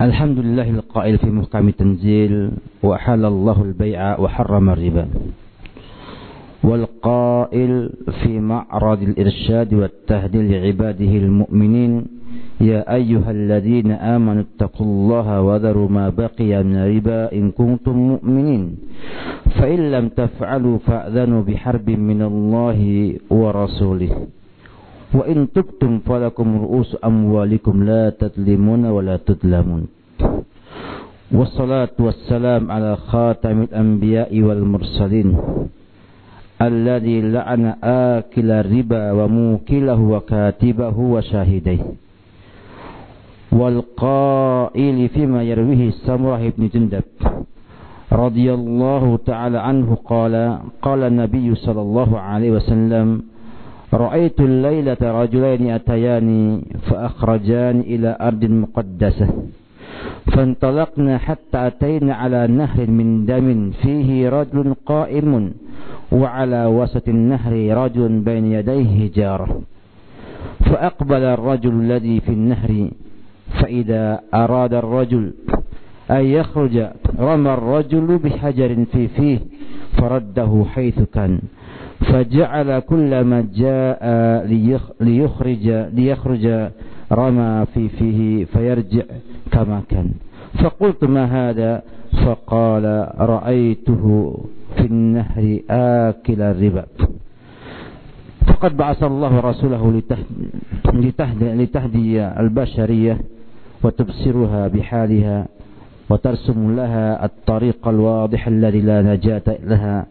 الحمد لله القائل في محكم التنزيل وحل الله البيع وحرم الربا. والقائل في معرض الإرشاد والتهديد لعباده المؤمنين يا أيها الذين آمنوا اتقوا الله وذروا ما بقي من الربا إن كنتم مؤمنين. فإن لم تفعلوا فأذنوا بحرب من الله ورسوله. وإن تبتم فلكم رؤوس أموالكم لا تظلمون ولا تظلمون. والصلاة والسلام على خاتم الأنبياء والمرسلين. الذي لعن آكل الربا وموكله وكاتبه وشاهديه والقائل فيما يرويه سمره بن جندب رضي الله تعالى عنه قال قال النبي صلى الله عليه وسلم رأيت الليلة رجلين أتياني فأخرجان إلى أرض مقدسة فانطلقنا حتى أتينا على نهر من دم فيه رجل قائم وعلى وسط النهر رجل بين يديه جارة فأقبل الرجل الذي في النهر فإذا أراد الرجل أن يخرج رمى الرجل بحجر في فيه فرده حيث كان. فجعل كلما جاء ليخرج ليخرج رمى في فيه فيرجع كما كان. فقلت ما هذا؟ فقال رأيته في النهر آكل الربا. فقد بعث الله رسوله لتهدي البشرية وتبصرها بحالها وترسم لها الطريق الواضح الذي لا نجاة لها.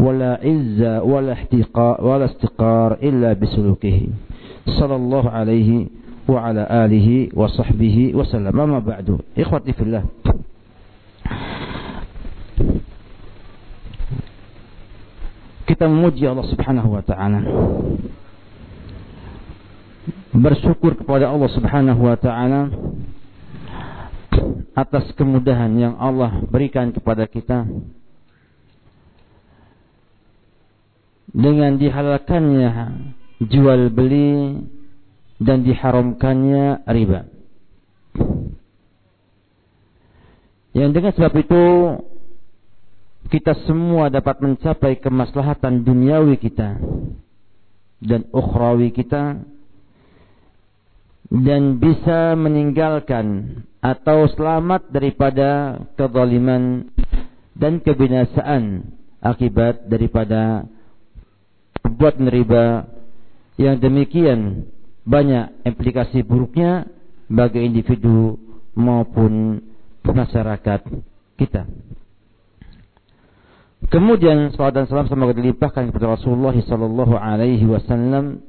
ولا عزة ولا ihtiqa ولا istiqar إلا بسلوكه sallallahu الله عليه وعلى آله وصحبه وسلم wa sallam. Amma ba'du. Ikhwati kita memuji Allah Subhanahu wa taala. Bersyukur kepada Allah Subhanahu wa taala atas kemudahan yang Allah berikan kepada kita. Dengan dihalalkannya jual beli dan diharamkannya riba. Yang dengan sebab itu kita semua dapat mencapai kemaslahatan duniawi kita dan ukhrawi kita dan bisa meninggalkan atau selamat daripada kezaliman dan kebinasaan akibat daripada buat riba yang demikian banyak implikasi buruknya bagi individu maupun masyarakat kita. Kemudian salat dan salam semoga dilimpahkan kepada Rasulullah sallallahu alaihi wasallam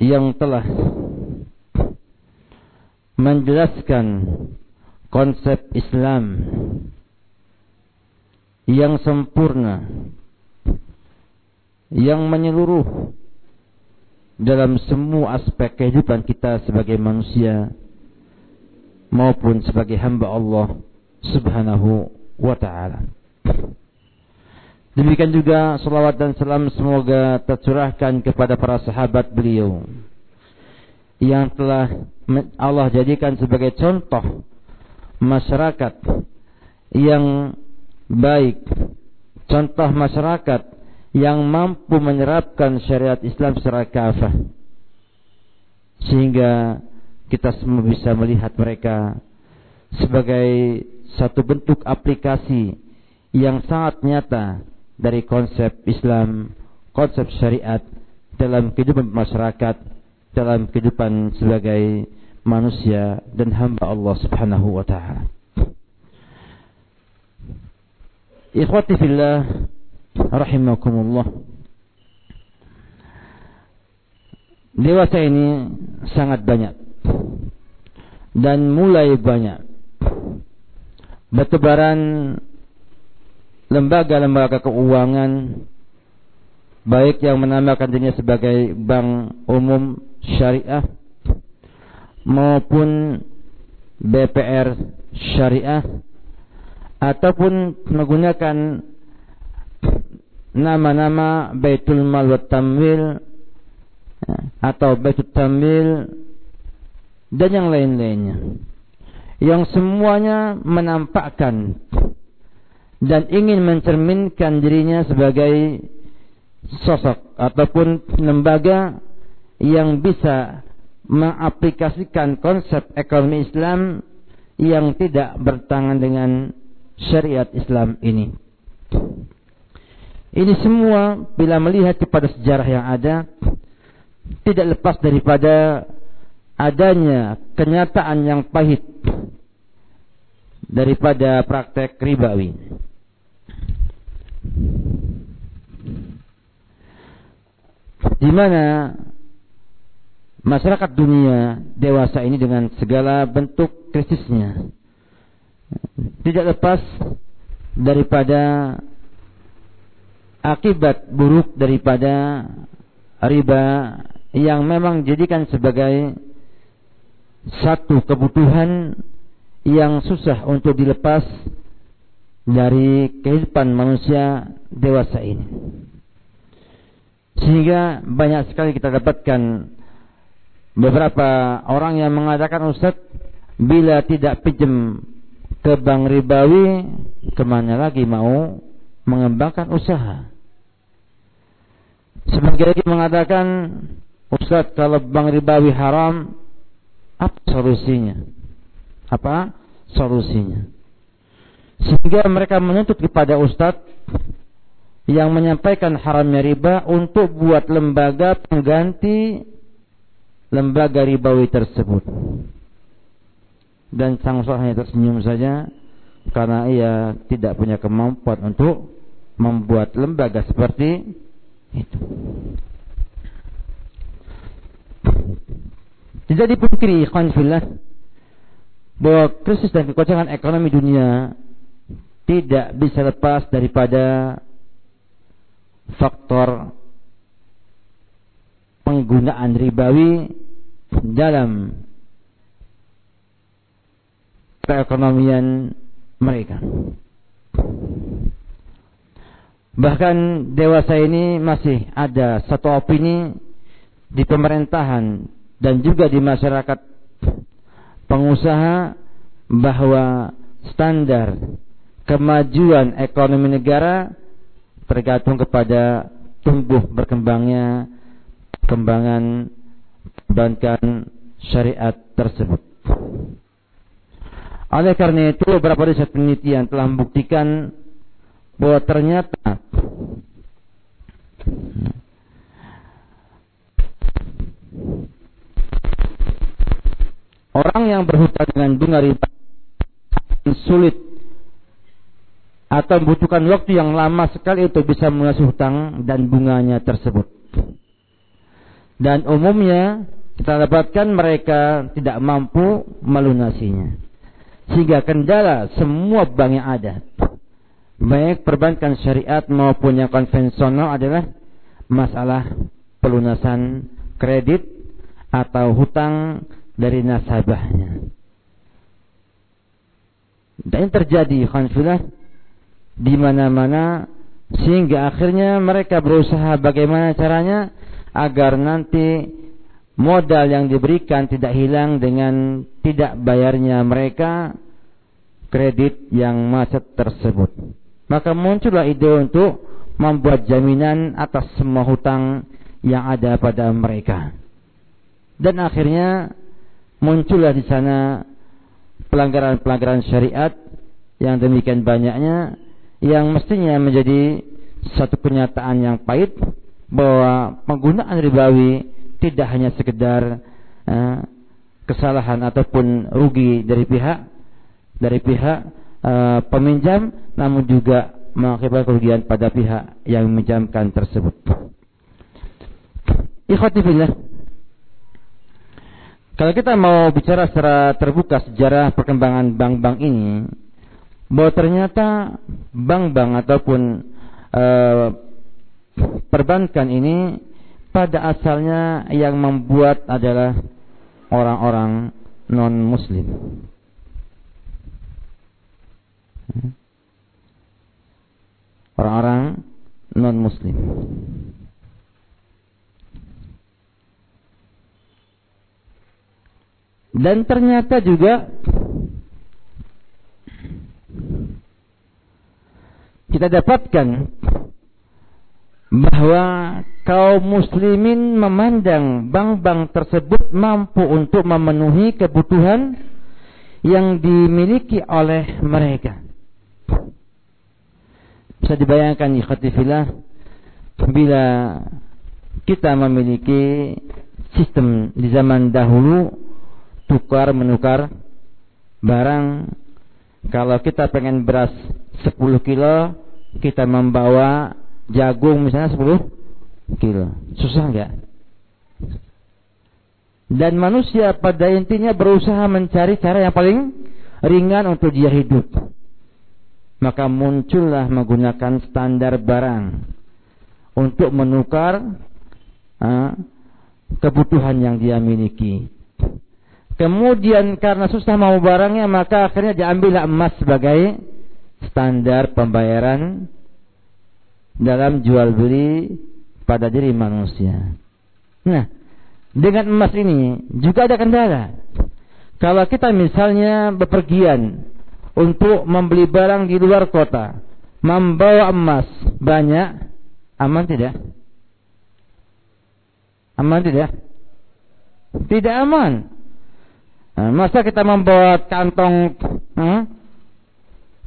yang telah menjelaskan konsep Islam yang sempurna yang menyeluruh dalam semua aspek kehidupan kita sebagai manusia maupun sebagai hamba Allah Subhanahu wa taala. Demikian juga salawat dan salam semoga tercurahkan kepada para sahabat beliau yang telah Allah jadikan sebagai contoh masyarakat yang baik, contoh masyarakat yang mampu menyerapkan syariat Islam secara kafah sehingga kita semua bisa melihat mereka sebagai satu bentuk aplikasi yang sangat nyata dari konsep Islam, konsep syariat dalam kehidupan masyarakat, dalam kehidupan sebagai manusia dan hamba Allah Subhanahu wa taala. Ikhwati fillah rahimakumullah. Dewasa ini sangat banyak dan mulai banyak bertebaran lembaga-lembaga keuangan baik yang menamakan dirinya sebagai bank umum syariah maupun BPR syariah ataupun menggunakan nama-nama Baitul Mal wa Tamwil atau Baitul Tamil dan yang lain-lainnya. Yang semuanya menampakkan dan ingin mencerminkan dirinya sebagai sosok ataupun lembaga yang bisa mengaplikasikan konsep ekonomi Islam yang tidak bertangan dengan syariat Islam ini. Ini semua bila melihat kepada sejarah yang ada tidak lepas daripada adanya kenyataan yang pahit daripada praktek ribawi. Di mana masyarakat dunia dewasa ini dengan segala bentuk krisisnya tidak lepas daripada akibat buruk daripada riba yang memang jadikan sebagai satu kebutuhan yang susah untuk dilepas dari kehidupan manusia dewasa ini. Sehingga banyak sekali kita dapatkan beberapa orang yang mengatakan Ustaz, bila tidak pinjam ke bank ribawi, ke mana lagi mau mengembangkan usaha? Sebagai lagi mengatakan, Ustaz kalau bank ribawi haram, apa solusinya? Apa solusinya? Sehingga mereka menuntut kepada ustadz yang menyampaikan haramnya riba untuk buat lembaga pengganti lembaga ribawi tersebut. Dan sang hanya tersenyum saja karena ia tidak punya kemampuan untuk membuat lembaga seperti itu. Tidak dipungkiri ikhwan fillah bahwa krisis dan kekacauan ekonomi dunia tidak bisa lepas daripada faktor penggunaan ribawi dalam perekonomian mereka. Bahkan dewasa ini masih ada satu opini di pemerintahan dan juga di masyarakat pengusaha bahwa standar kemajuan ekonomi negara tergantung kepada tumbuh berkembangnya kembangan perbankan syariat tersebut. Oleh karena itu beberapa riset penelitian telah membuktikan bahwa ternyata Orang yang berhutang dengan bunga riba sulit atau membutuhkan waktu yang lama sekali untuk bisa melunasi hutang dan bunganya tersebut. Dan umumnya kita dapatkan mereka tidak mampu melunasinya. Sehingga kendala semua bank yang ada, baik perbankan syariat maupun yang konvensional adalah masalah pelunasan kredit atau hutang dari nasabahnya. Dan terjadi khanfilah di mana-mana sehingga akhirnya mereka berusaha bagaimana caranya agar nanti modal yang diberikan tidak hilang dengan tidak bayarnya mereka kredit yang macet tersebut. Maka muncullah ide untuk membuat jaminan atas semua hutang yang ada pada mereka. Dan akhirnya muncullah di sana pelanggaran-pelanggaran syariat yang demikian banyaknya yang mestinya menjadi satu kenyataan yang pahit bahwa penggunaan ribawi tidak hanya sekedar uh, kesalahan ataupun rugi dari pihak dari pihak uh, peminjam namun juga mengakibatkan kerugian pada pihak yang meminjamkan tersebut. Ikhwati kalau kita mau bicara secara terbuka sejarah perkembangan bank-bank ini, bahwa ternyata bank-bank ataupun e, perbankan ini pada asalnya yang membuat adalah orang-orang non-muslim. Orang-orang non-muslim. Dan ternyata juga kita dapatkan bahwa kaum muslimin memandang bank-bank tersebut mampu untuk memenuhi kebutuhan yang dimiliki oleh mereka. Bisa dibayangkan ikhtifillah bila kita memiliki sistem di zaman dahulu tukar menukar barang kalau kita pengen beras 10 kilo kita membawa jagung misalnya 10 kilo. Susah enggak? Dan manusia pada intinya berusaha mencari cara yang paling ringan untuk dia hidup. Maka muncullah menggunakan standar barang untuk menukar uh, kebutuhan yang dia miliki. Kemudian karena susah mau barangnya maka akhirnya diambillah emas sebagai standar pembayaran dalam jual beli pada diri manusia. Nah, dengan emas ini juga ada kendala. Kalau kita misalnya bepergian untuk membeli barang di luar kota, membawa emas banyak, aman tidak? Aman tidak? Tidak aman. Nah, masa kita membawa kantong hmm,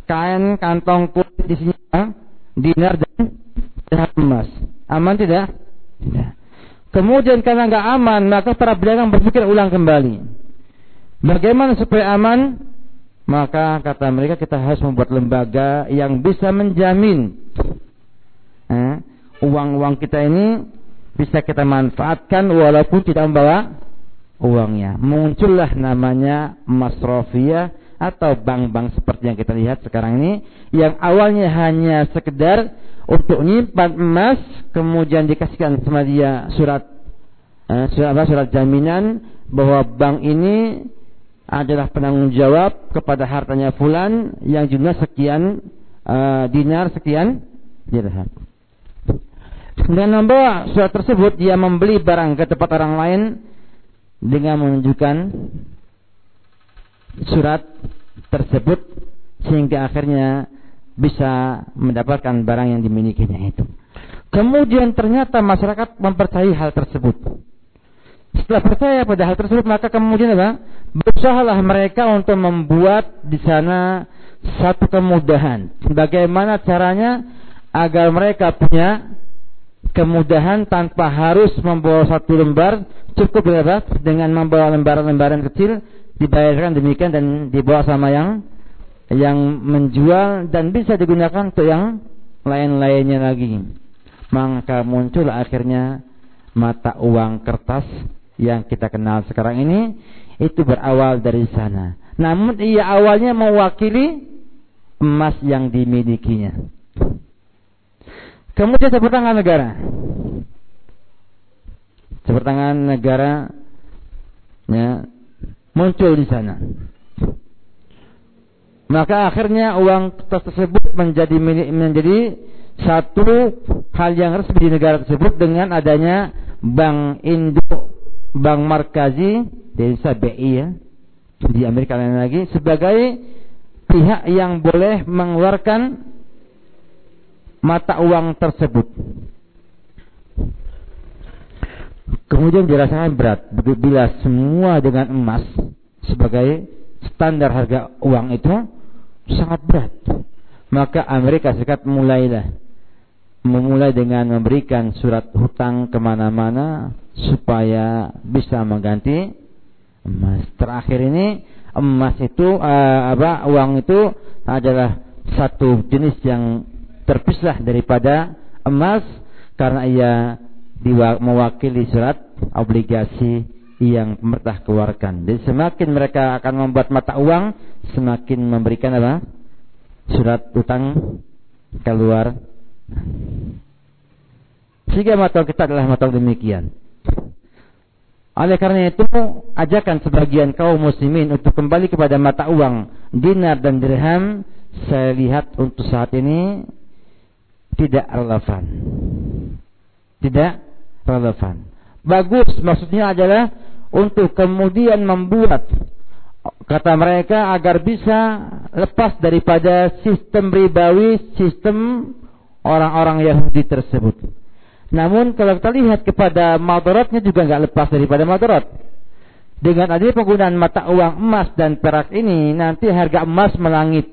kain, kantong kulit di sini, hmm, dinar dan dirham emas. Aman tidak? Tidak. Kemudian karena nggak aman, maka para pedagang berpikir ulang kembali. Bagaimana supaya aman? Maka kata mereka kita harus membuat lembaga yang bisa menjamin eh, uang-uang kita ini bisa kita manfaatkan walaupun tidak membawa uangnya. Muncullah namanya masrofiyah atau bank-bank seperti yang kita lihat sekarang ini yang awalnya hanya sekedar untuk nyimpan emas kemudian dikasihkan sama dia surat eh, surat apa surat jaminan bahwa bank ini adalah penanggung jawab kepada hartanya fulan yang jumlah sekian eh, dinar sekian dirham. Dengan membawa surat tersebut dia membeli barang ke tempat orang lain dengan menunjukkan surat tersebut sehingga akhirnya bisa mendapatkan barang yang dimilikinya itu. Kemudian ternyata masyarakat mempercayai hal tersebut. Setelah percaya pada hal tersebut maka kemudian apa? Berusahalah mereka untuk membuat di sana satu kemudahan. Bagaimana caranya agar mereka punya kemudahan tanpa harus membawa satu lembar cukup berapa dengan membawa lembaran-lembaran kecil dibayarkan demikian dan dibawa sama yang yang menjual dan bisa digunakan untuk yang lain-lainnya lagi. Maka muncul akhirnya mata uang kertas yang kita kenal sekarang ini itu berawal dari sana. Namun ia awalnya mewakili emas yang dimilikinya. Kemudian tepuk tangan negara. Tepuk tangan negara ya, muncul di sana. Maka akhirnya uang tersebut menjadi menjadi satu hal yang resmi di negara tersebut dengan adanya Bank Indo, Bank Markazi, desa BI ya, di Amerika lain lagi sebagai pihak yang boleh mengeluarkan mata uang tersebut. Kemudian dirasakan berat bila semua dengan emas sebagai standar harga uang itu sangat berat. Maka Amerika Serikat mulailah memulai dengan memberikan surat hutang ke mana-mana supaya bisa mengganti emas. Terakhir ini emas itu uh, apa uang itu adalah satu jenis yang terpisah daripada emas karena ia mewakili surat obligasi yang pemerintah keluarkan. Jadi semakin mereka akan membuat mata uang, semakin memberikan apa? Surat utang keluar. Sehingga mata kita adalah mata demikian. Oleh karena itu, ajakan sebagian kaum muslimin untuk kembali kepada mata uang dinar dan dirham, saya lihat untuk saat ini tidak relevan. Tidak relevan. Bagus maksudnya adalah untuk kemudian membuat kata mereka agar bisa lepas daripada sistem ribawi, sistem orang-orang Yahudi tersebut. Namun kalau kita lihat kepada madaratnya juga nggak lepas daripada madarat. Dengan adanya penggunaan mata uang emas dan perak ini, nanti harga emas melangit.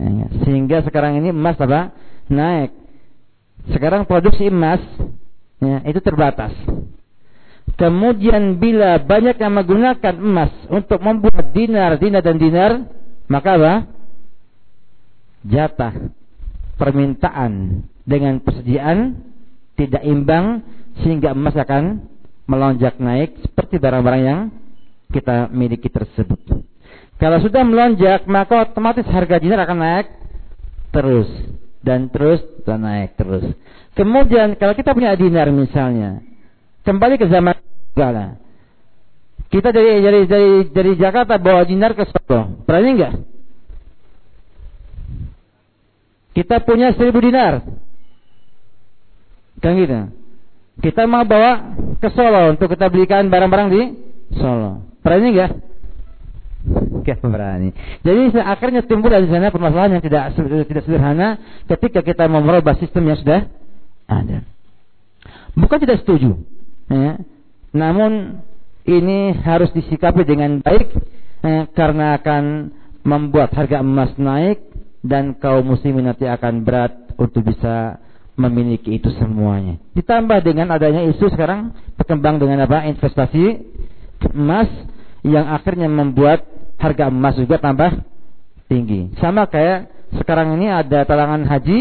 Ya, sehingga sekarang ini emas apa? Naik. Sekarang produksi emas ya, itu terbatas. Kemudian bila banyak yang menggunakan emas untuk membuat dinar, dinar dan dinar, maka apa? Jatah permintaan dengan persediaan tidak imbang sehingga emas akan melonjak naik seperti barang-barang yang kita miliki tersebut. Kalau sudah melonjak maka otomatis harga dinar akan naik terus dan terus dan naik terus. Kemudian kalau kita punya dinar misalnya, kembali ke zaman segala. Kita dari dari dari dari Jakarta bawa dinar ke Solo. Berani enggak? Kita punya seribu dinar. Kan gitu. Kita mau bawa ke Solo untuk kita belikan barang-barang di Solo. Berani enggak? Enggak berani. Jadi akhirnya timbul dari sana permasalahan yang tidak tidak sederhana ketika kita mau merubah sistem yang sudah ada. Bukan tidak setuju. Ya. Namun ini harus disikapi dengan baik eh, karena akan membuat harga emas naik dan kaum muslimin nanti akan berat untuk bisa memiliki itu semuanya. Ditambah dengan adanya isu sekarang berkembang dengan apa? Investasi emas yang akhirnya membuat harga emas juga tambah tinggi. Sama kayak sekarang ini ada talangan haji,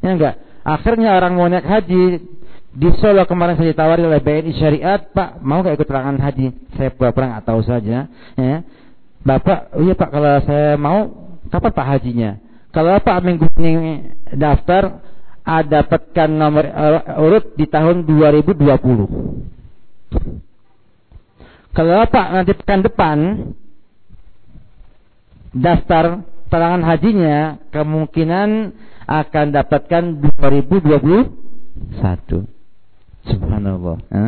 ya enggak? Akhirnya orang mau naik haji di Solo kemarin saya ditawari oleh BNI Syariat, Pak, mau gak ikut terangan haji? Saya pura-pura nggak saja. Ya. Bapak, oh iya Pak, kalau saya mau, kapan Pak hajinya? Kalau Pak minggu ini daftar, ada dapatkan nomor uh, urut di tahun 2020. Kalau Pak nanti pekan depan daftar terangan hajinya, kemungkinan akan dapatkan 2021. Subhanallah. Ya.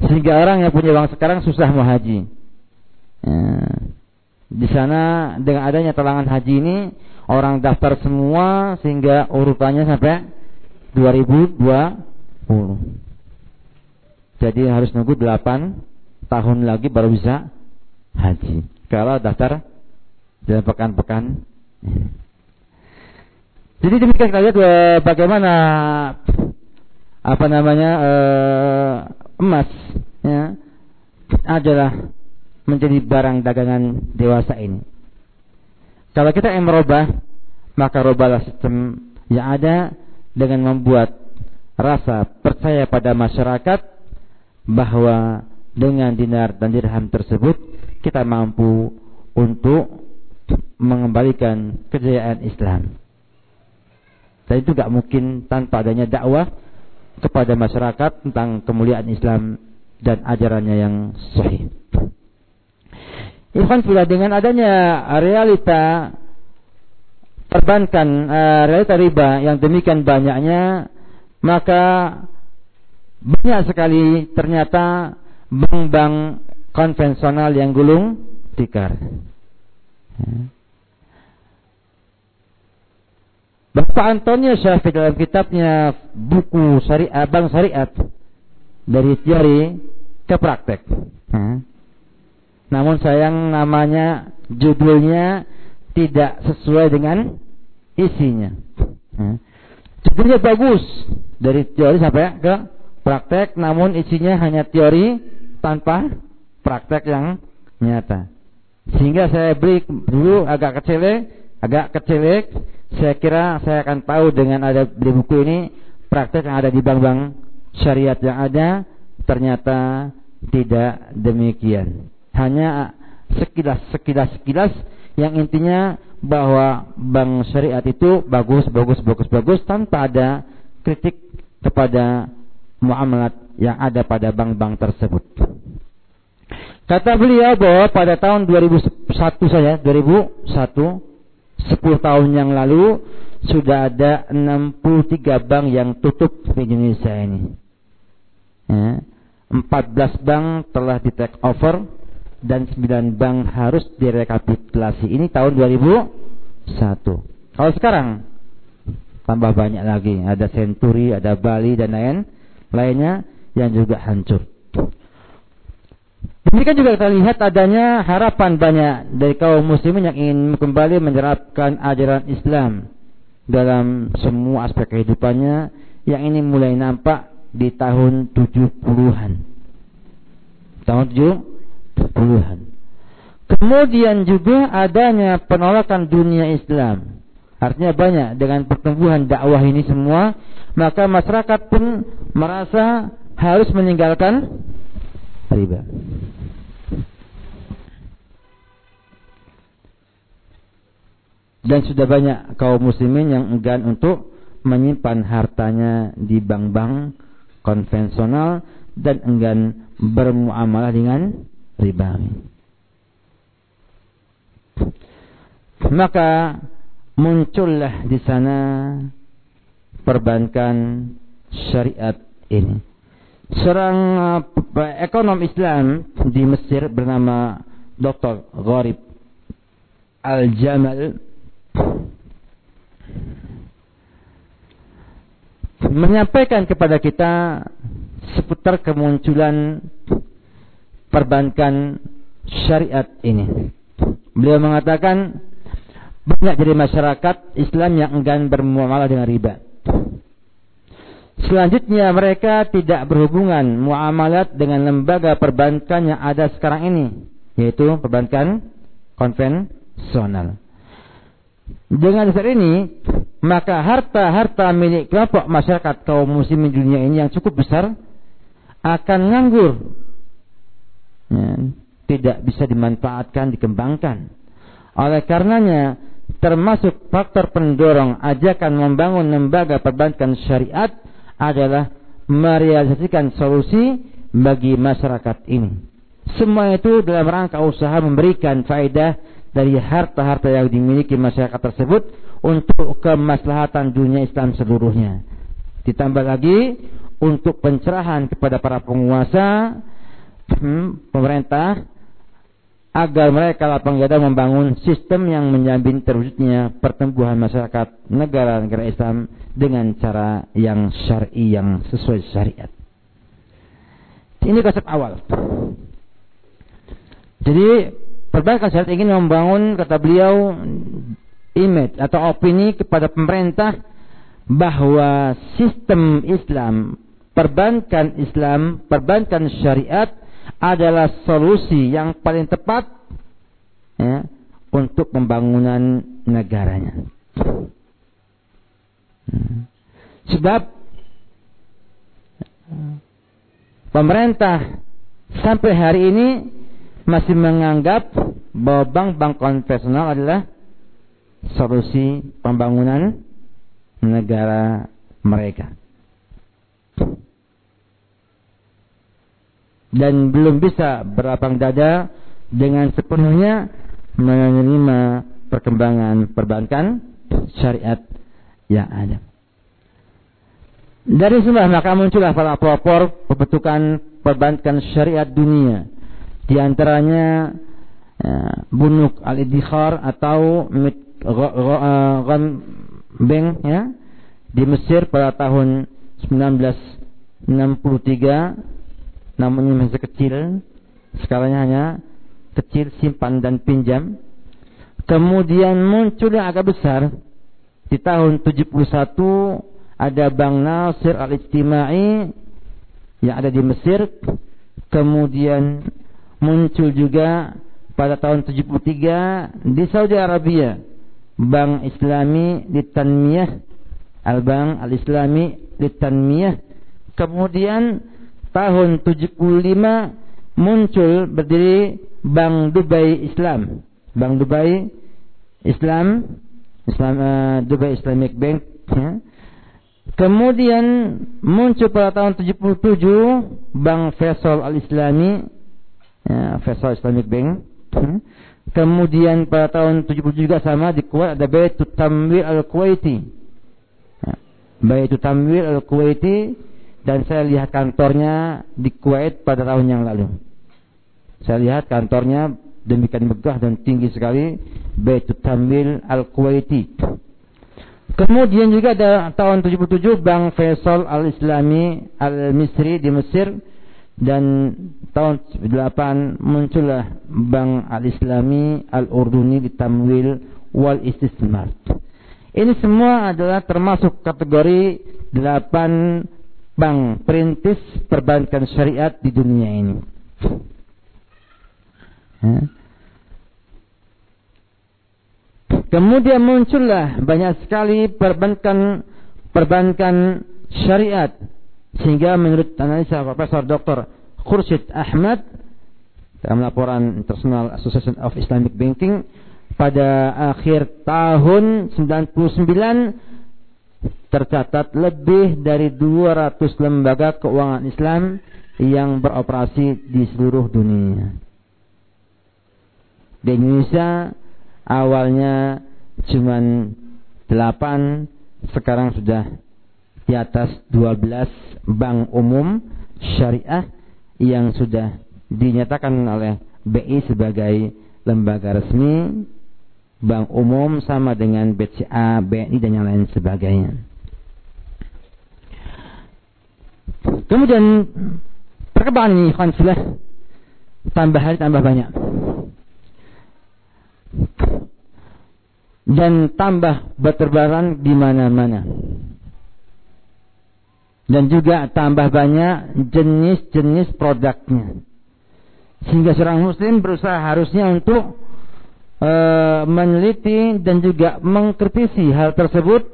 Sehingga orang yang punya uang sekarang susah mau haji. Ya. Di sana dengan adanya talangan haji ini orang daftar semua sehingga urutannya sampai 2020. Jadi harus nunggu 8 tahun lagi baru bisa haji. Kalau daftar dalam pekan-pekan. Jadi demikian kita lihat eh, bagaimana apa namanya uh, emas ya adalah menjadi barang dagangan dewasa ini. Kalau kita yang merubah, maka rubahlah sistem yang ada dengan membuat rasa percaya pada masyarakat bahwa dengan dinar dan dirham tersebut kita mampu untuk mengembalikan kejayaan Islam. Dan itu gak mungkin tanpa adanya dakwah kepada masyarakat tentang kemuliaan Islam dan ajarannya yang sahih. Ikhwan sudah dengan adanya realita perbankan uh, realita riba yang demikian banyaknya maka banyak sekali ternyata bank-bank konvensional yang gulung tikar. Bapak Antonio Syafiq dalam kitabnya buku syariat bang syariat dari teori ke praktek. Hmm. Namun sayang namanya judulnya tidak sesuai dengan isinya. Hmm. Judulnya bagus dari teori sampai ke praktek, namun isinya hanya teori tanpa praktek yang nyata. Sehingga saya beri dulu agak kecil, agak kecil saya kira saya akan tahu dengan ada di buku ini praktek yang ada di bank-bank syariat yang ada ternyata tidak demikian. Hanya sekilas sekilas sekilas yang intinya bahwa bank syariat itu bagus bagus bagus bagus tanpa ada kritik kepada muamalat yang ada pada bank-bank tersebut. Kata beliau bahwa pada tahun 2001 saja 2001 10 tahun yang lalu sudah ada 63 bank yang tutup di Indonesia ini. Ya, 14 bank telah di take over dan 9 bank harus direkapitulasi. Ini tahun 2001. Kalau sekarang tambah banyak lagi, ada Century, ada Bali dan lain lainnya yang juga hancur. Demikian juga kita lihat adanya harapan banyak dari kaum muslimin yang ingin kembali menerapkan ajaran Islam dalam semua aspek kehidupannya yang ini mulai nampak di tahun 70-an. Tahun 70-an. Kemudian juga adanya penolakan dunia Islam. Artinya banyak dengan pertumbuhan dakwah ini semua, maka masyarakat pun merasa harus meninggalkan riba. Dan sudah banyak kaum muslimin yang enggan untuk menyimpan hartanya di bank-bank konvensional dan enggan bermuamalah dengan riba. Maka muncullah di sana perbankan syariat ini. Seorang uh, ekonom Islam di Mesir bernama Dr. Gharib Al-Jamal menyampaikan kepada kita seputar kemunculan perbankan syariat ini. Beliau mengatakan banyak dari masyarakat Islam yang enggan bermuamalah dengan riba. Selanjutnya mereka tidak berhubungan muamalat dengan lembaga perbankan yang ada sekarang ini, yaitu perbankan konvensional. Dengan dasar ini, maka harta-harta milik kelompok masyarakat kaum muslimin dunia ini yang cukup besar akan nganggur. Ya, tidak bisa dimanfaatkan, dikembangkan. Oleh karenanya, termasuk faktor pendorong ajakan membangun lembaga perbankan syariat adalah merealisasikan solusi bagi masyarakat ini. Semua itu dalam rangka usaha memberikan faedah dari harta-harta yang dimiliki masyarakat tersebut untuk kemaslahatan dunia Islam seluruhnya. Ditambah lagi untuk pencerahan kepada para penguasa hmm, pemerintah agar mereka lapang dada membangun sistem yang menjamin terwujudnya pertumbuhan masyarakat negara-negara Islam dengan cara yang syar'i yang sesuai syariat. Ini konsep awal. Jadi perbankan syariat ingin membangun kata beliau image atau opini kepada pemerintah bahwa sistem Islam, perbankan Islam, perbankan syariat adalah solusi yang paling tepat ya, untuk pembangunan negaranya. Sebab pemerintah sampai hari ini masih menganggap bahwa bank-bank konvensional adalah solusi pembangunan negara mereka. Dan belum bisa berlapang dada dengan sepenuhnya menerima perkembangan perbankan syariat yang ada. Dari semua maka muncullah para pelopor pembentukan perbankan syariat dunia. Di antaranya ya, Bunuk al-Iddikhar atau Ghan Bank ya di Mesir pada tahun 1963 namun ini masih kecil. Skalanya hanya kecil simpan dan pinjam. Kemudian muncul yang agak besar. Di tahun 71 ada Bank Nasir Al-Ijtimai yang ada di Mesir. Kemudian muncul juga pada tahun 73 di Saudi Arabia Bank Islami di Tanmiyah Al-Bank Al-Islami di Tanmiyah kemudian tahun 75 muncul berdiri Bank Dubai Islam. Bank Dubai Islam, Islam uh, Dubai Islamic Bank. Ya. Kemudian muncul pada tahun 77 Bank Faisal Al Islami, ya, Faisal Islamic Bank. Ya. Kemudian pada tahun 77 juga sama di Kuwait ada Baitul Tamwil Al Kuwaiti. Ya. Baitul Tamwil Al Kuwaiti dan saya lihat kantornya di Kuwait pada tahun yang lalu. Saya lihat kantornya demikian megah dan tinggi sekali Baitul Tamil Al-Kuwaiti. Kemudian juga ada tahun 77 Bank Faisal Al-Islami Al-Misri di Mesir dan tahun 8 muncullah Bank Al-Islami Al-Urduni di Tamwil wal Istismar. Ini semua adalah termasuk kategori 8 bank perintis perbankan syariat di dunia ini. Kemudian muncullah banyak sekali perbankan perbankan syariat sehingga menurut analisa Profesor Dr. Khursyid Ahmad dalam laporan International Association of Islamic Banking pada akhir tahun 99 tercatat lebih dari 200 lembaga keuangan Islam yang beroperasi di seluruh dunia. Di Indonesia awalnya cuma 8, sekarang sudah di atas 12 bank umum syariah yang sudah dinyatakan oleh BI sebagai lembaga resmi bank umum sama dengan BCA, BNI dan yang lain sebagainya. Kemudian perkembangan ini konfilah tambah hari tambah banyak. Dan tambah berterbaran di mana-mana. Dan juga tambah banyak jenis-jenis produknya. Sehingga seorang muslim berusaha harusnya untuk e, meneliti dan juga mengkritisi hal tersebut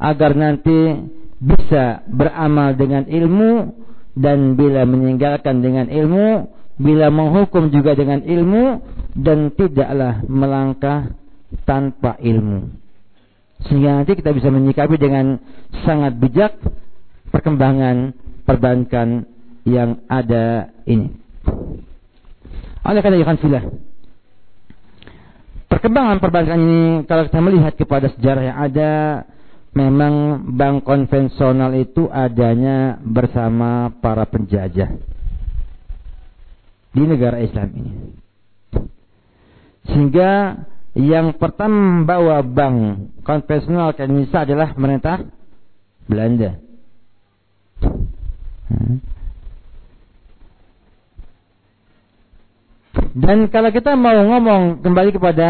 agar nanti bisa beramal dengan ilmu dan bila meninggalkan dengan ilmu bila menghukum juga dengan ilmu dan tidaklah melangkah tanpa ilmu. Sehingga nanti kita bisa menyikapi dengan sangat bijak perkembangan perbankan yang ada ini. Oleh karena itu perkembangan perbankan ini kalau kita melihat kepada sejarah yang ada memang bank konvensional itu adanya bersama para penjajah di negara Islam ini. Sehingga yang pertama membawa bank konvensional ke Indonesia adalah pemerintah Belanda. Dan kalau kita mau ngomong kembali kepada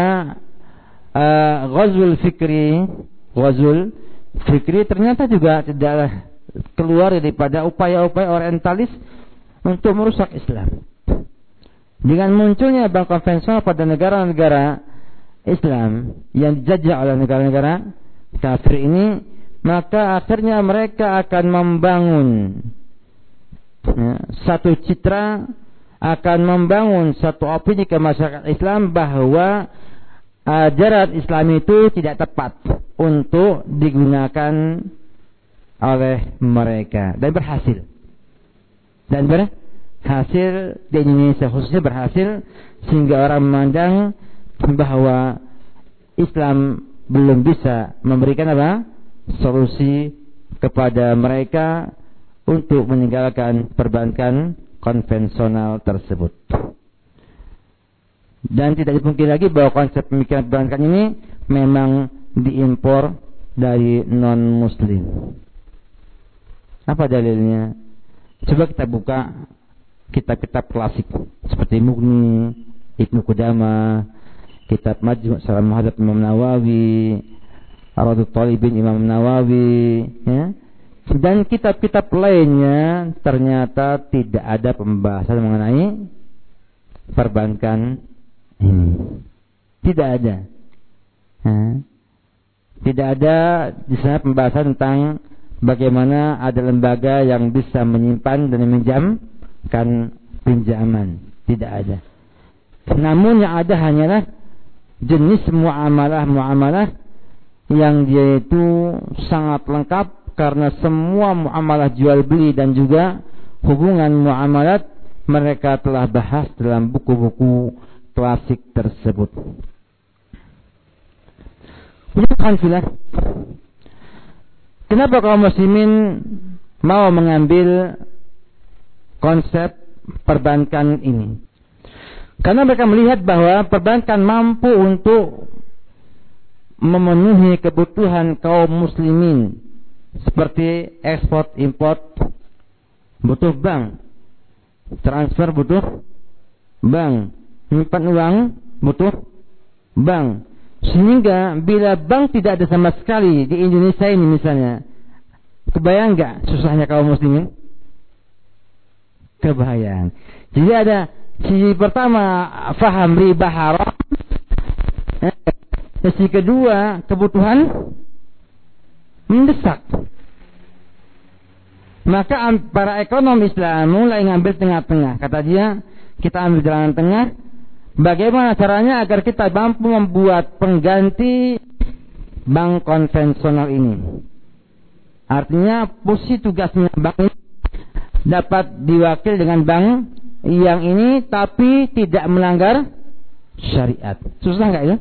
uh, Ghazul Fikri, Ghazul Fikri ternyata juga tidaklah keluar daripada upaya-upaya orientalis untuk merusak Islam. Dengan munculnya bank konvensional pada negara-negara Islam yang dijajah oleh negara-negara kafir ini, maka akhirnya mereka akan membangun ya, satu citra akan membangun satu opini ke masyarakat Islam bahwa ajaran Islam itu tidak tepat untuk digunakan oleh mereka dan berhasil. Dan berhasil di Indonesia khususnya berhasil sehingga orang memandang bahwa Islam belum bisa memberikan apa? solusi kepada mereka untuk meninggalkan perbankan konvensional tersebut. Dan tidak dipungkiri lagi bahwa konsep pemikiran perbankan ini memang diimpor dari non-muslim. Apa dalilnya? Coba kita buka kitab-kitab klasik seperti Mughni, Ibnu Qudama, kitab Majmu' Salam Muhadzab Imam Nawawi, Aradut Talibin Imam Nawawi, ya dan kitab-kitab lainnya ternyata tidak ada pembahasan mengenai perbankan ini. Tidak ada. Tidak ada di sana pembahasan tentang bagaimana ada lembaga yang bisa menyimpan dan meminjamkan pinjaman. Tidak ada. Namun yang ada hanyalah jenis muamalah-muamalah yang dia itu sangat lengkap karena semua muamalah jual beli dan juga hubungan muamalat mereka telah bahas dalam buku-buku klasik tersebut. Kenapa kaum muslimin mau mengambil konsep perbankan ini. Karena mereka melihat bahwa perbankan mampu untuk memenuhi kebutuhan kaum muslimin seperti ekspor import butuh bank. Transfer butuh bank. Menyimpan uang butuh bank. Sehingga bila bank tidak ada sama sekali di Indonesia ini misalnya kebayang nggak susahnya kaum muslimin? Kebayang. Jadi ada sisi pertama faham riba haram. Sisi kedua, kebutuhan mendesak. Maka para ekonom Islam mulai ngambil tengah-tengah. Kata dia, kita ambil jalan tengah. Bagaimana caranya agar kita mampu membuat pengganti bank konvensional ini? Artinya posisi tugasnya bank ini dapat diwakil dengan bank yang ini tapi tidak melanggar syariat. Susah nggak ya?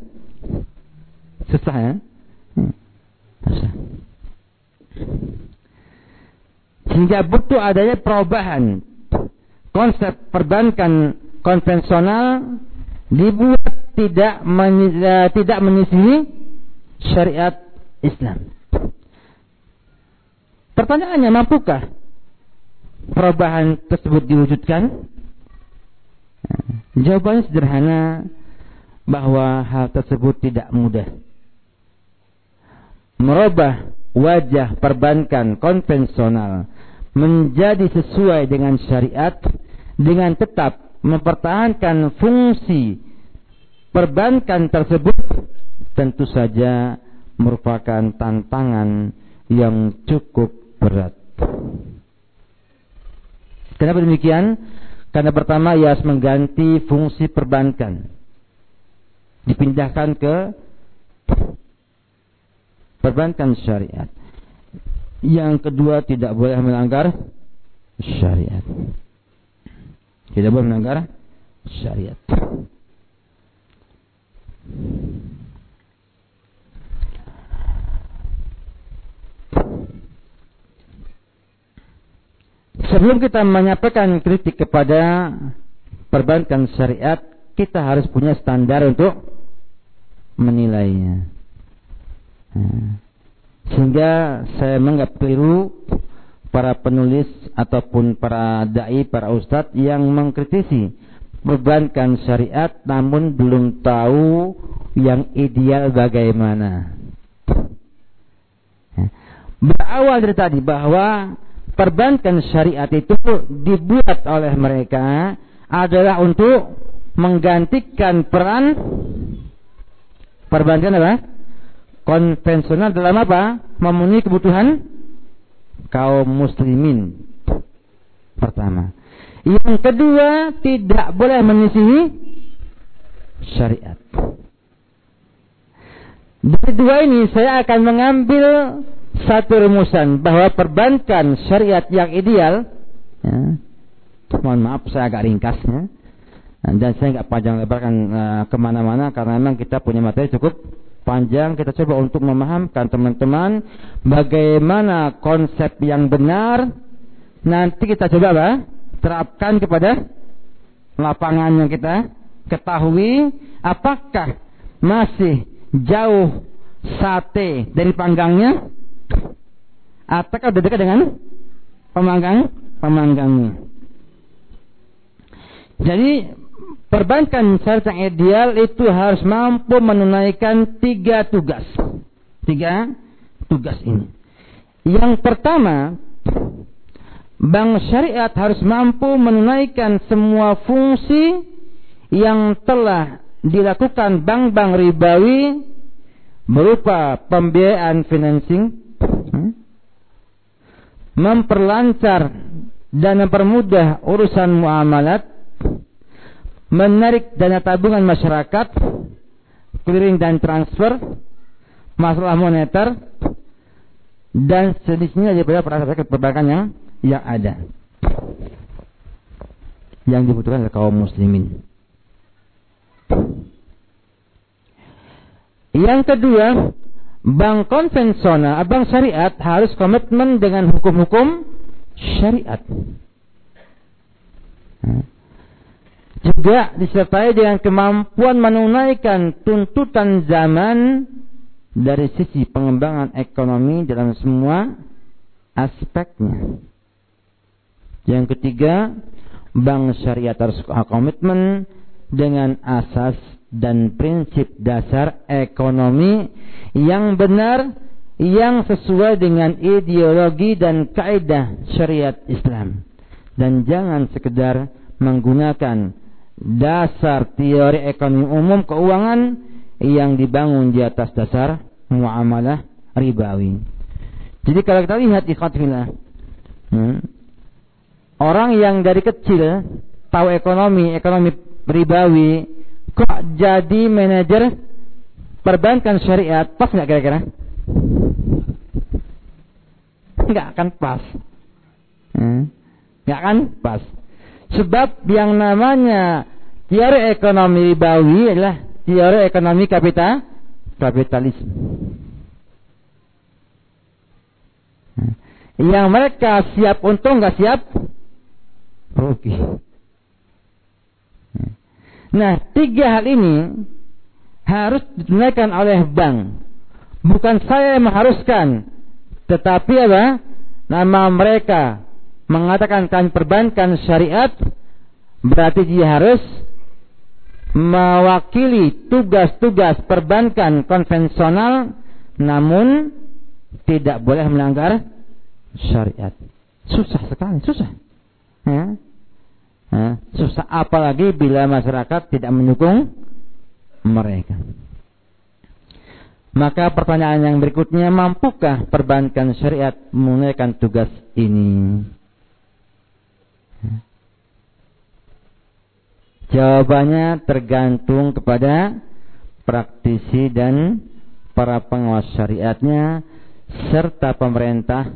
Susah ya? Hmm. Susah. Sehingga butuh adanya perubahan. Konsep perbankan konvensional dibuat tidak uh, tidak menyisihi syariat Islam. Pertanyaannya, mampukah perubahan tersebut diwujudkan? Jawabannya sederhana bahwa hal tersebut tidak mudah merubah wajah perbankan konvensional menjadi sesuai dengan syariat dengan tetap mempertahankan fungsi perbankan tersebut tentu saja merupakan tantangan yang cukup berat. Kenapa demikian? Karena pertama ia harus mengganti fungsi perbankan. Dipindahkan ke perbankan syariat. Yang kedua tidak boleh melanggar syariat. Tidak boleh melanggar syariat. Sebelum kita menyampaikan kritik kepada perbankan syariat, kita harus punya standar untuk menilainya. Hmm. Sehingga saya menganggap keliru para penulis ataupun para dai, para ustadz yang mengkritisi bebankan syariat namun belum tahu yang ideal bagaimana. Berawal dari tadi bahwa perbankan syariat itu dibuat oleh mereka adalah untuk menggantikan peran perbankan apa? Konvensional dalam apa? Memenuhi kebutuhan kaum muslimin. Pertama. Yang kedua, tidak boleh menyisihi syariat. Dari dua ini saya akan mengambil satu rumusan bahwa perbankan syariat yang ideal ya, mohon maaf saya agak ringkasnya dan saya nggak panjang lebarkan uh, ke mana-mana karena memang kita punya materi cukup panjang kita coba untuk memahamkan teman-teman bagaimana konsep yang benar nanti kita coba apa? terapkan kepada lapangan yang kita ketahui apakah masih jauh sate dari panggangnya ataukah dekat dengan pemanggang pemanggangnya jadi perbankan yang ideal itu harus mampu menunaikan tiga tugas. Tiga tugas ini. Yang pertama, bank syariat harus mampu menunaikan semua fungsi yang telah dilakukan bank-bank ribawi berupa pembiayaan financing, hmm, memperlancar dan mempermudah urusan muamalat, menarik dana tabungan masyarakat, clearing dan transfer, masalah moneter, dan sejenisnya daripada perasaan perbankan yang, yang ada. Yang dibutuhkan oleh kaum muslimin. Yang kedua, bank konvensional, bank syariat harus komitmen dengan hukum-hukum syariat. Juga disertai dengan kemampuan menunaikan tuntutan zaman dari sisi pengembangan ekonomi dalam semua aspeknya. Yang ketiga, bank syariah harus komitmen dengan asas dan prinsip dasar ekonomi yang benar yang sesuai dengan ideologi dan kaidah syariat Islam dan jangan sekedar menggunakan dasar teori ekonomi umum keuangan yang dibangun di atas dasar muamalah ribawi. Jadi kalau kita lihat ikhwatillah, hmm, orang yang dari kecil tahu ekonomi, ekonomi ribawi, kok jadi manajer perbankan syariat, pas nggak kira-kira? nggak akan pas. Hmm. Nggak akan pas. Sebab yang namanya teori ekonomi ribawi adalah teori ekonomi kapital kapitalisme. Yang mereka siap untung nggak siap rugi. Nah, tiga hal ini harus ditunaikan oleh bank. Bukan saya yang mengharuskan, tetapi apa? Nama mereka mengatakan kan perbankan syariat berarti dia harus mewakili tugas-tugas perbankan konvensional namun tidak boleh melanggar syariat. Susah sekali, susah. Ya. Ya. Susah apalagi bila masyarakat tidak mendukung mereka. Maka pertanyaan yang berikutnya, mampukah perbankan syariat menunaikan tugas ini? Jawabannya tergantung kepada praktisi dan para pengawas syariatnya serta pemerintah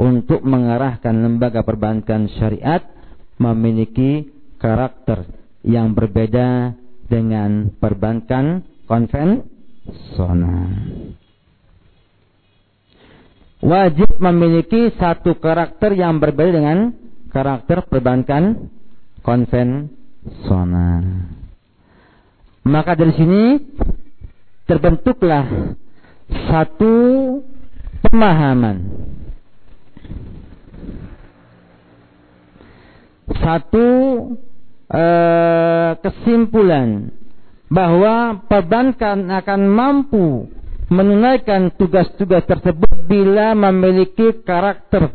untuk mengarahkan lembaga perbankan syariat memiliki karakter yang berbeda dengan perbankan konven Sona. Wajib memiliki satu karakter yang berbeda dengan karakter perbankan konvensional. Maka dari sini terbentuklah satu pemahaman. Satu eh, kesimpulan bahwa perbankan akan mampu menunaikan tugas-tugas tersebut bila memiliki karakter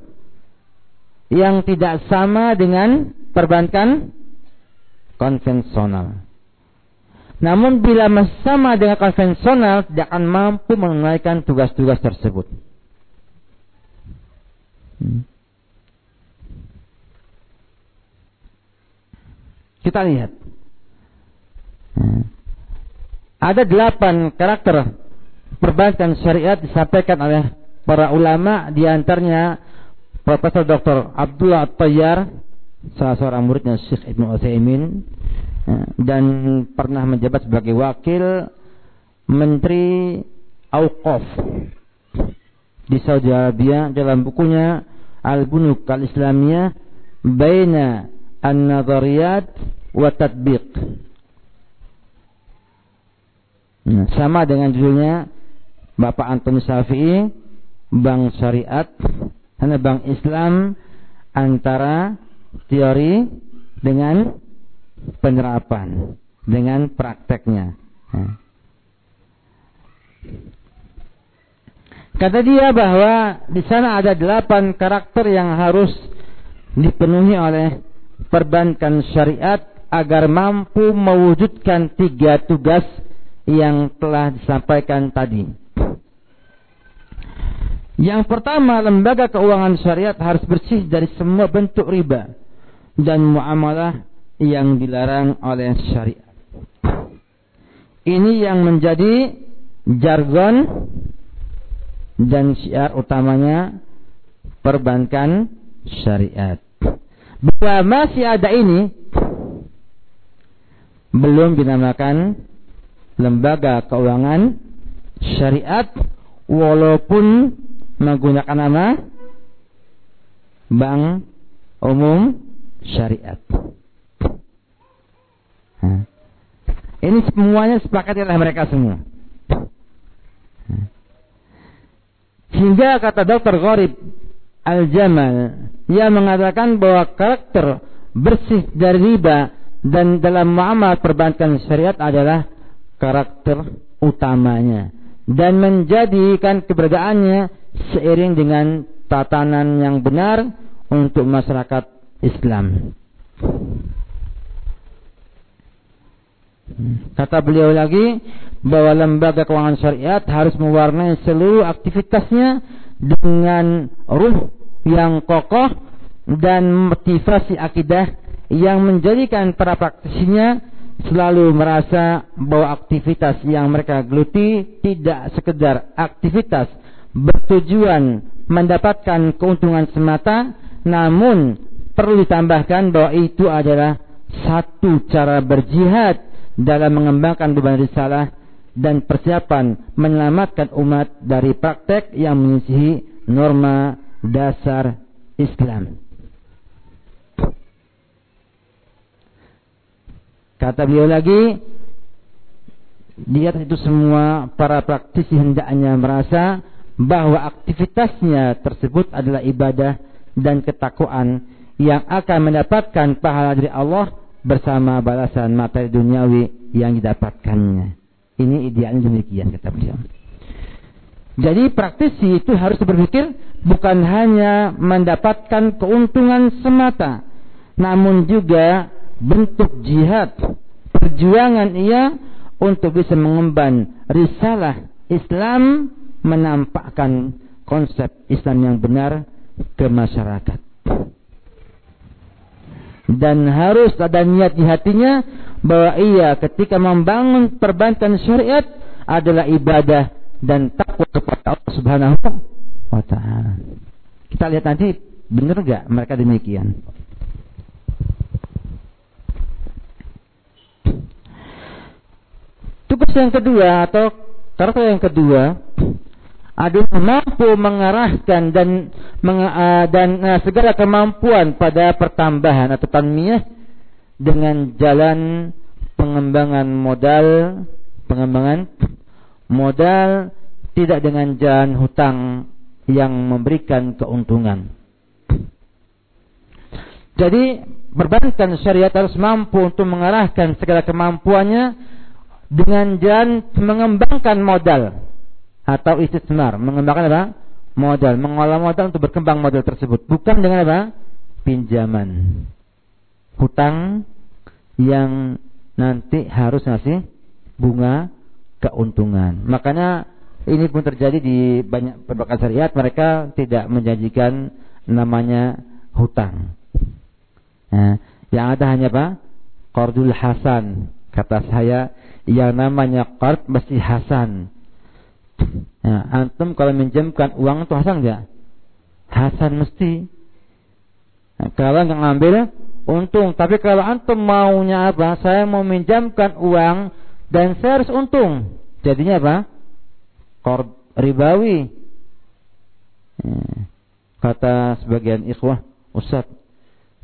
yang tidak sama dengan perbankan konvensional. Namun bila sama dengan konvensional tidak akan mampu menunaikan tugas-tugas tersebut. Hmm. Kita lihat. Hmm. Ada delapan karakter perbankan syariat disampaikan oleh para ulama di antaranya Profesor Dr. Abdullah Tayyar salah seorang muridnya Syekh Ibnu Utsaimin ya, dan pernah menjabat sebagai wakil Menteri Auqaf di Saudi Arabia dalam bukunya Al-Bunuk Al-Islamiyah Baina An-Nadhariyat wa Tatbiq. Nah, sama dengan judulnya Bapak Antoni Syafi'i Bank Syariat hanya Bank Islam antara teori dengan penerapan dengan prakteknya. Nah. Kata dia bahwa di sana ada delapan karakter yang harus dipenuhi oleh perbankan syariat agar mampu mewujudkan tiga tugas yang telah disampaikan tadi. Yang pertama, lembaga keuangan syariat harus bersih dari semua bentuk riba dan muamalah yang dilarang oleh syariat. Ini yang menjadi jargon dan syiar utamanya perbankan syariat. Bila masih ada ini, belum dinamakan lembaga keuangan syariat walaupun menggunakan nama bank umum syariat. Ini semuanya sepakat oleh mereka semua. Hingga kata Dr. Gharib Al-Jamal yang mengatakan bahwa karakter bersih dari riba dan dalam muamalah perbankan syariat adalah karakter utamanya dan menjadikan keberadaannya seiring dengan tatanan yang benar untuk masyarakat Islam. Kata beliau lagi bahwa lembaga keuangan syariat harus mewarnai seluruh aktivitasnya dengan ruh yang kokoh dan motivasi akidah yang menjadikan para praktisinya selalu merasa bahwa aktivitas yang mereka geluti tidak sekedar aktivitas bertujuan mendapatkan keuntungan semata namun perlu ditambahkan bahwa itu adalah satu cara berjihad dalam mengembangkan beban risalah dan persiapan menyelamatkan umat dari praktek yang menyisihi norma dasar Islam. Kata beliau lagi, di atas itu semua para praktisi hendaknya merasa bahwa aktivitasnya tersebut adalah ibadah dan ketakwaan yang akan mendapatkan pahala dari Allah bersama balasan materi duniawi yang didapatkannya. Ini idealnya demikian kata beliau. Jadi praktisi itu harus berpikir bukan hanya mendapatkan keuntungan semata, namun juga bentuk jihad, perjuangan ia untuk bisa mengemban risalah Islam menampakkan konsep Islam yang benar ke masyarakat. Dan harus ada niat di hatinya bahwa ia ketika membangun perbankan syariat adalah ibadah dan takwa kepada Allah Subhanahu wa taala. Kita lihat nanti benar enggak mereka demikian. Tugas yang kedua atau karakter yang kedua adalah mampu mengarahkan dan meng, uh, dan uh, segala kemampuan pada pertambahan atau tanmiyah dengan jalan pengembangan modal pengembangan modal tidak dengan jalan hutang yang memberikan keuntungan. Jadi perbankan syariat harus mampu untuk mengarahkan segala kemampuannya dengan jalan mengembangkan modal atau istismar, mengembangkan apa? Modal, mengolah modal untuk berkembang modal tersebut, bukan dengan apa? Pinjaman, hutang yang nanti harus ngasih bunga keuntungan. Makanya ini pun terjadi di banyak perbankan syariat, mereka tidak menjanjikan namanya hutang. Nah, yang ada hanya apa? Qardul Hasan. Kata saya, yang namanya qard mesti Hasan Ya, antum kalau minjamkan uang itu Hasan enggak? Hasan mesti. Nah, kalau nggak ngambil untung, tapi kalau antum maunya apa? Saya mau minjamkan uang dan saya harus untung. Jadinya apa? Kor ribawi. Ya. Kata sebagian ikhwah, Ustaz,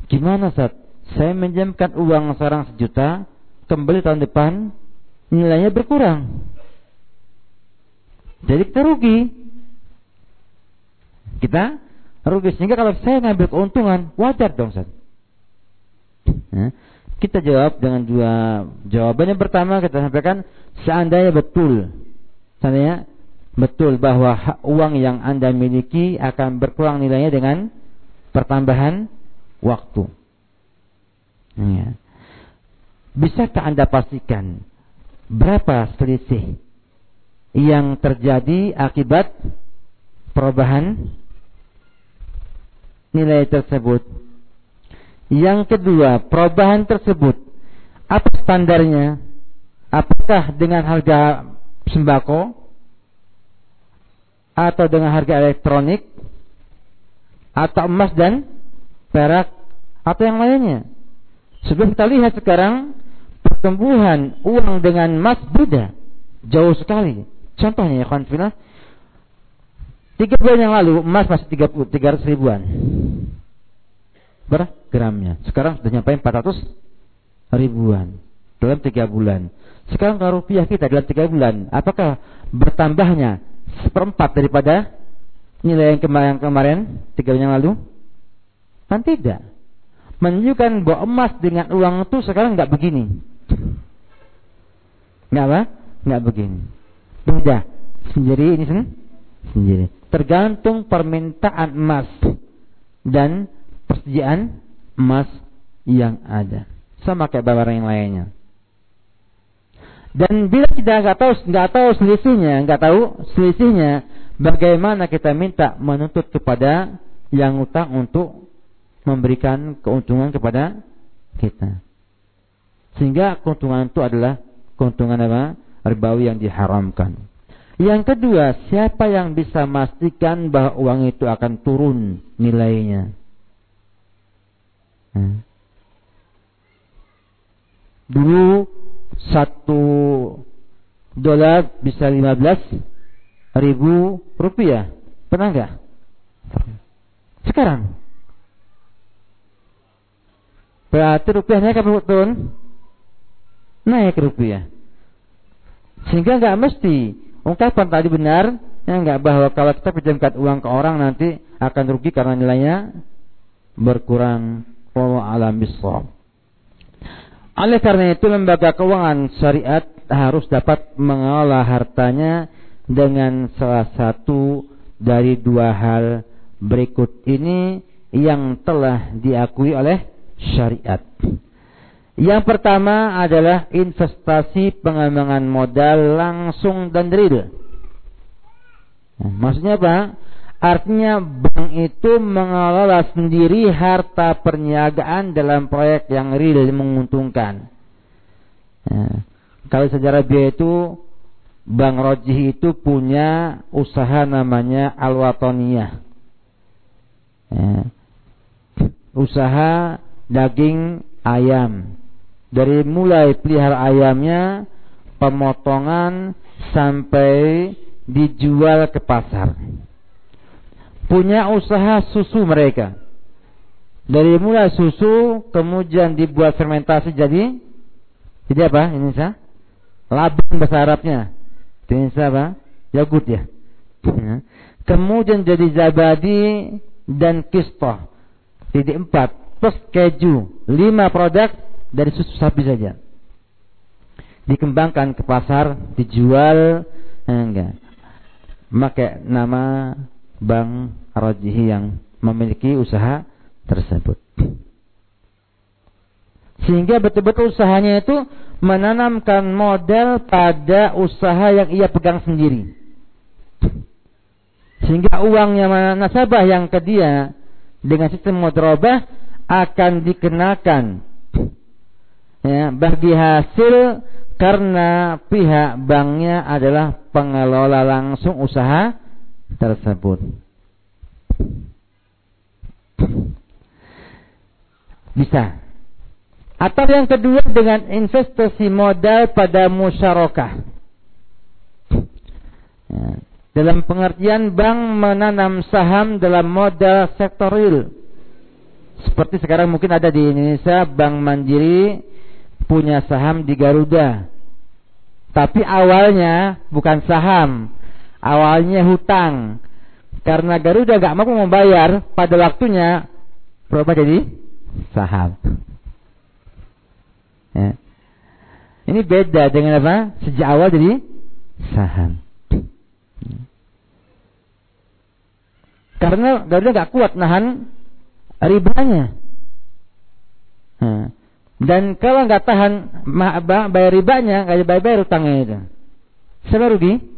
gimana Ustaz? Saya minjamkan uang sekarang sejuta, kembali tahun depan nilainya berkurang. Jadi kita rugi. Kita rugi. Sehingga kalau saya ngambil keuntungan, wajar dong Ustaz. Nah, kita jawab dengan dua jawaban. Yang pertama kita sampaikan seandainya betul, seandainya betul bahwa uang yang anda miliki akan berkurang nilainya dengan pertambahan waktu. Ya. Bisakah anda pastikan berapa selisih yang terjadi akibat perubahan nilai tersebut. Yang kedua, perubahan tersebut apa standarnya? Apakah dengan harga sembako atau dengan harga elektronik atau emas dan perak atau yang lainnya? Sebelum kita lihat sekarang pertumbuhan uang dengan emas beda jauh sekali Contohnya ya kawan filah, tiga bulan yang lalu emas masih tiga ratus ribuan. per gramnya. Sekarang sudah nyampe 400 ribuan dalam tiga bulan. Sekarang kalau rupiah kita dalam tiga bulan, apakah bertambahnya seperempat daripada nilai yang kemarin, kemarin tiga bulan yang lalu? Kan tidak. Menunjukkan bahwa emas dengan uang itu sekarang nggak begini. Nggak apa? Nggak begini. Beda. Sendiri ini sendiri. Tergantung permintaan emas dan persediaan emas yang ada. Sama kayak barang yang lainnya. Dan bila kita nggak tahu nggak tahu selisihnya, nggak tahu selisihnya, bagaimana kita minta menuntut kepada yang utang untuk memberikan keuntungan kepada kita. Sehingga keuntungan itu adalah keuntungan apa? Ribawi yang diharamkan. Yang kedua, siapa yang bisa memastikan bahwa uang itu akan turun nilainya? Hmm. Dulu satu dolar bisa 15 ribu rupiah. Pernah nggak? Sekarang. Berarti rupiahnya akan turun? Naik rupiah. Sehingga nggak mesti ungkapan tadi benar ya nggak bahwa kalau kita pinjamkan uang ke orang nanti akan rugi karena nilainya berkurang. Wallahu alam bisawab. Oleh karena itu lembaga keuangan syariat harus dapat mengelola hartanya dengan salah satu dari dua hal berikut ini yang telah diakui oleh syariat. Yang pertama adalah investasi pengembangan modal langsung dan real. Nah, maksudnya apa? Artinya bank itu mengelola sendiri harta perniagaan dalam proyek yang real menguntungkan. Ya. Kalau sejarah biaya itu Bank Rojih itu punya usaha namanya Alwatoniyah. Ya. Usaha daging ayam. Dari mulai pelihara ayamnya, pemotongan sampai dijual ke pasar punya usaha susu mereka. Dari mulai susu kemudian dibuat fermentasi jadi jadi apa ini sah? Labang bahasa Arabnya. Ini apa? Yogurt ya. Kemudian jadi zabadi dan kistoh. Jadi empat plus keju. Lima produk dari susu sapi saja. Dikembangkan ke pasar, dijual, enggak. Pakai nama Bank Rajihi yang memiliki usaha tersebut. Sehingga betul-betul usahanya itu menanamkan model pada usaha yang ia pegang sendiri. Sehingga uang yang nasabah yang ke dia dengan sistem mudrobah akan dikenakan ya, bagi hasil karena pihak banknya adalah pengelola langsung usaha tersebut. Bisa. Atau yang kedua dengan investasi modal pada musyarakah. Ya. Dalam pengertian bank menanam saham dalam modal sektor real. Seperti sekarang mungkin ada di Indonesia Bank Mandiri punya saham di Garuda. Tapi awalnya bukan saham, awalnya hutang. Karena Garuda gak mampu membayar pada waktunya berubah jadi saham. Ya. Ini beda dengan apa? Sejak awal jadi saham. Karena Garuda gak kuat nahan ribanya. Dan kalau nggak tahan bayar ribanya, nggak bayar bayar utangnya itu, siapa rugi?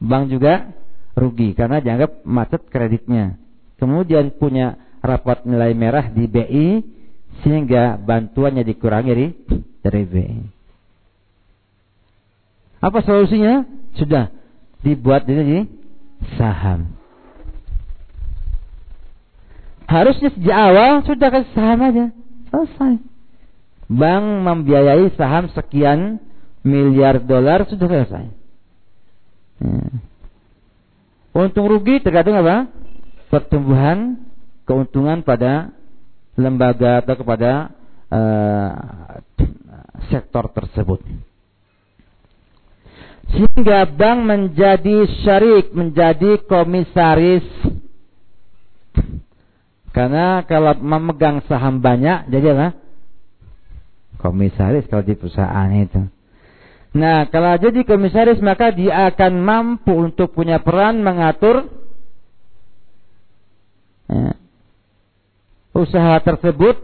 bank juga rugi karena dianggap macet kreditnya. Kemudian punya rapat nilai merah di BI sehingga bantuannya dikurangi dari, dari BI. Apa solusinya? Sudah dibuat jadi saham. Harusnya sejak awal sudah ke saham aja. Selesai. Bank membiayai saham sekian miliar dolar sudah selesai. Hmm. Untung rugi tergantung apa? Pertumbuhan keuntungan pada lembaga atau kepada uh, sektor tersebut. Sehingga bank menjadi syarik, menjadi komisaris. Karena kalau memegang saham banyak, jadi apa? Komisaris kalau di perusahaan itu. Nah, kalau jadi komisaris maka dia akan mampu untuk punya peran mengatur ya, usaha tersebut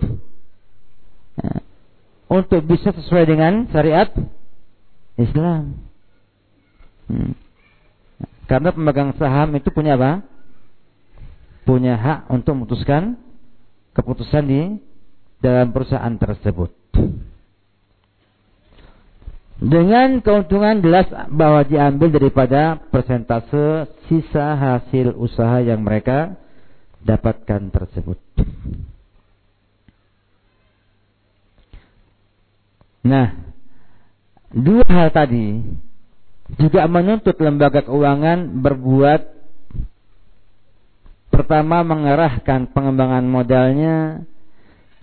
ya, untuk bisa sesuai dengan syariat Islam. Hmm. Karena pemegang saham itu punya apa? Punya hak untuk memutuskan keputusan di dalam perusahaan tersebut. Dengan keuntungan jelas bahwa diambil daripada persentase sisa hasil usaha yang mereka dapatkan tersebut. Nah, dua hal tadi juga menuntut lembaga keuangan berbuat pertama mengarahkan pengembangan modalnya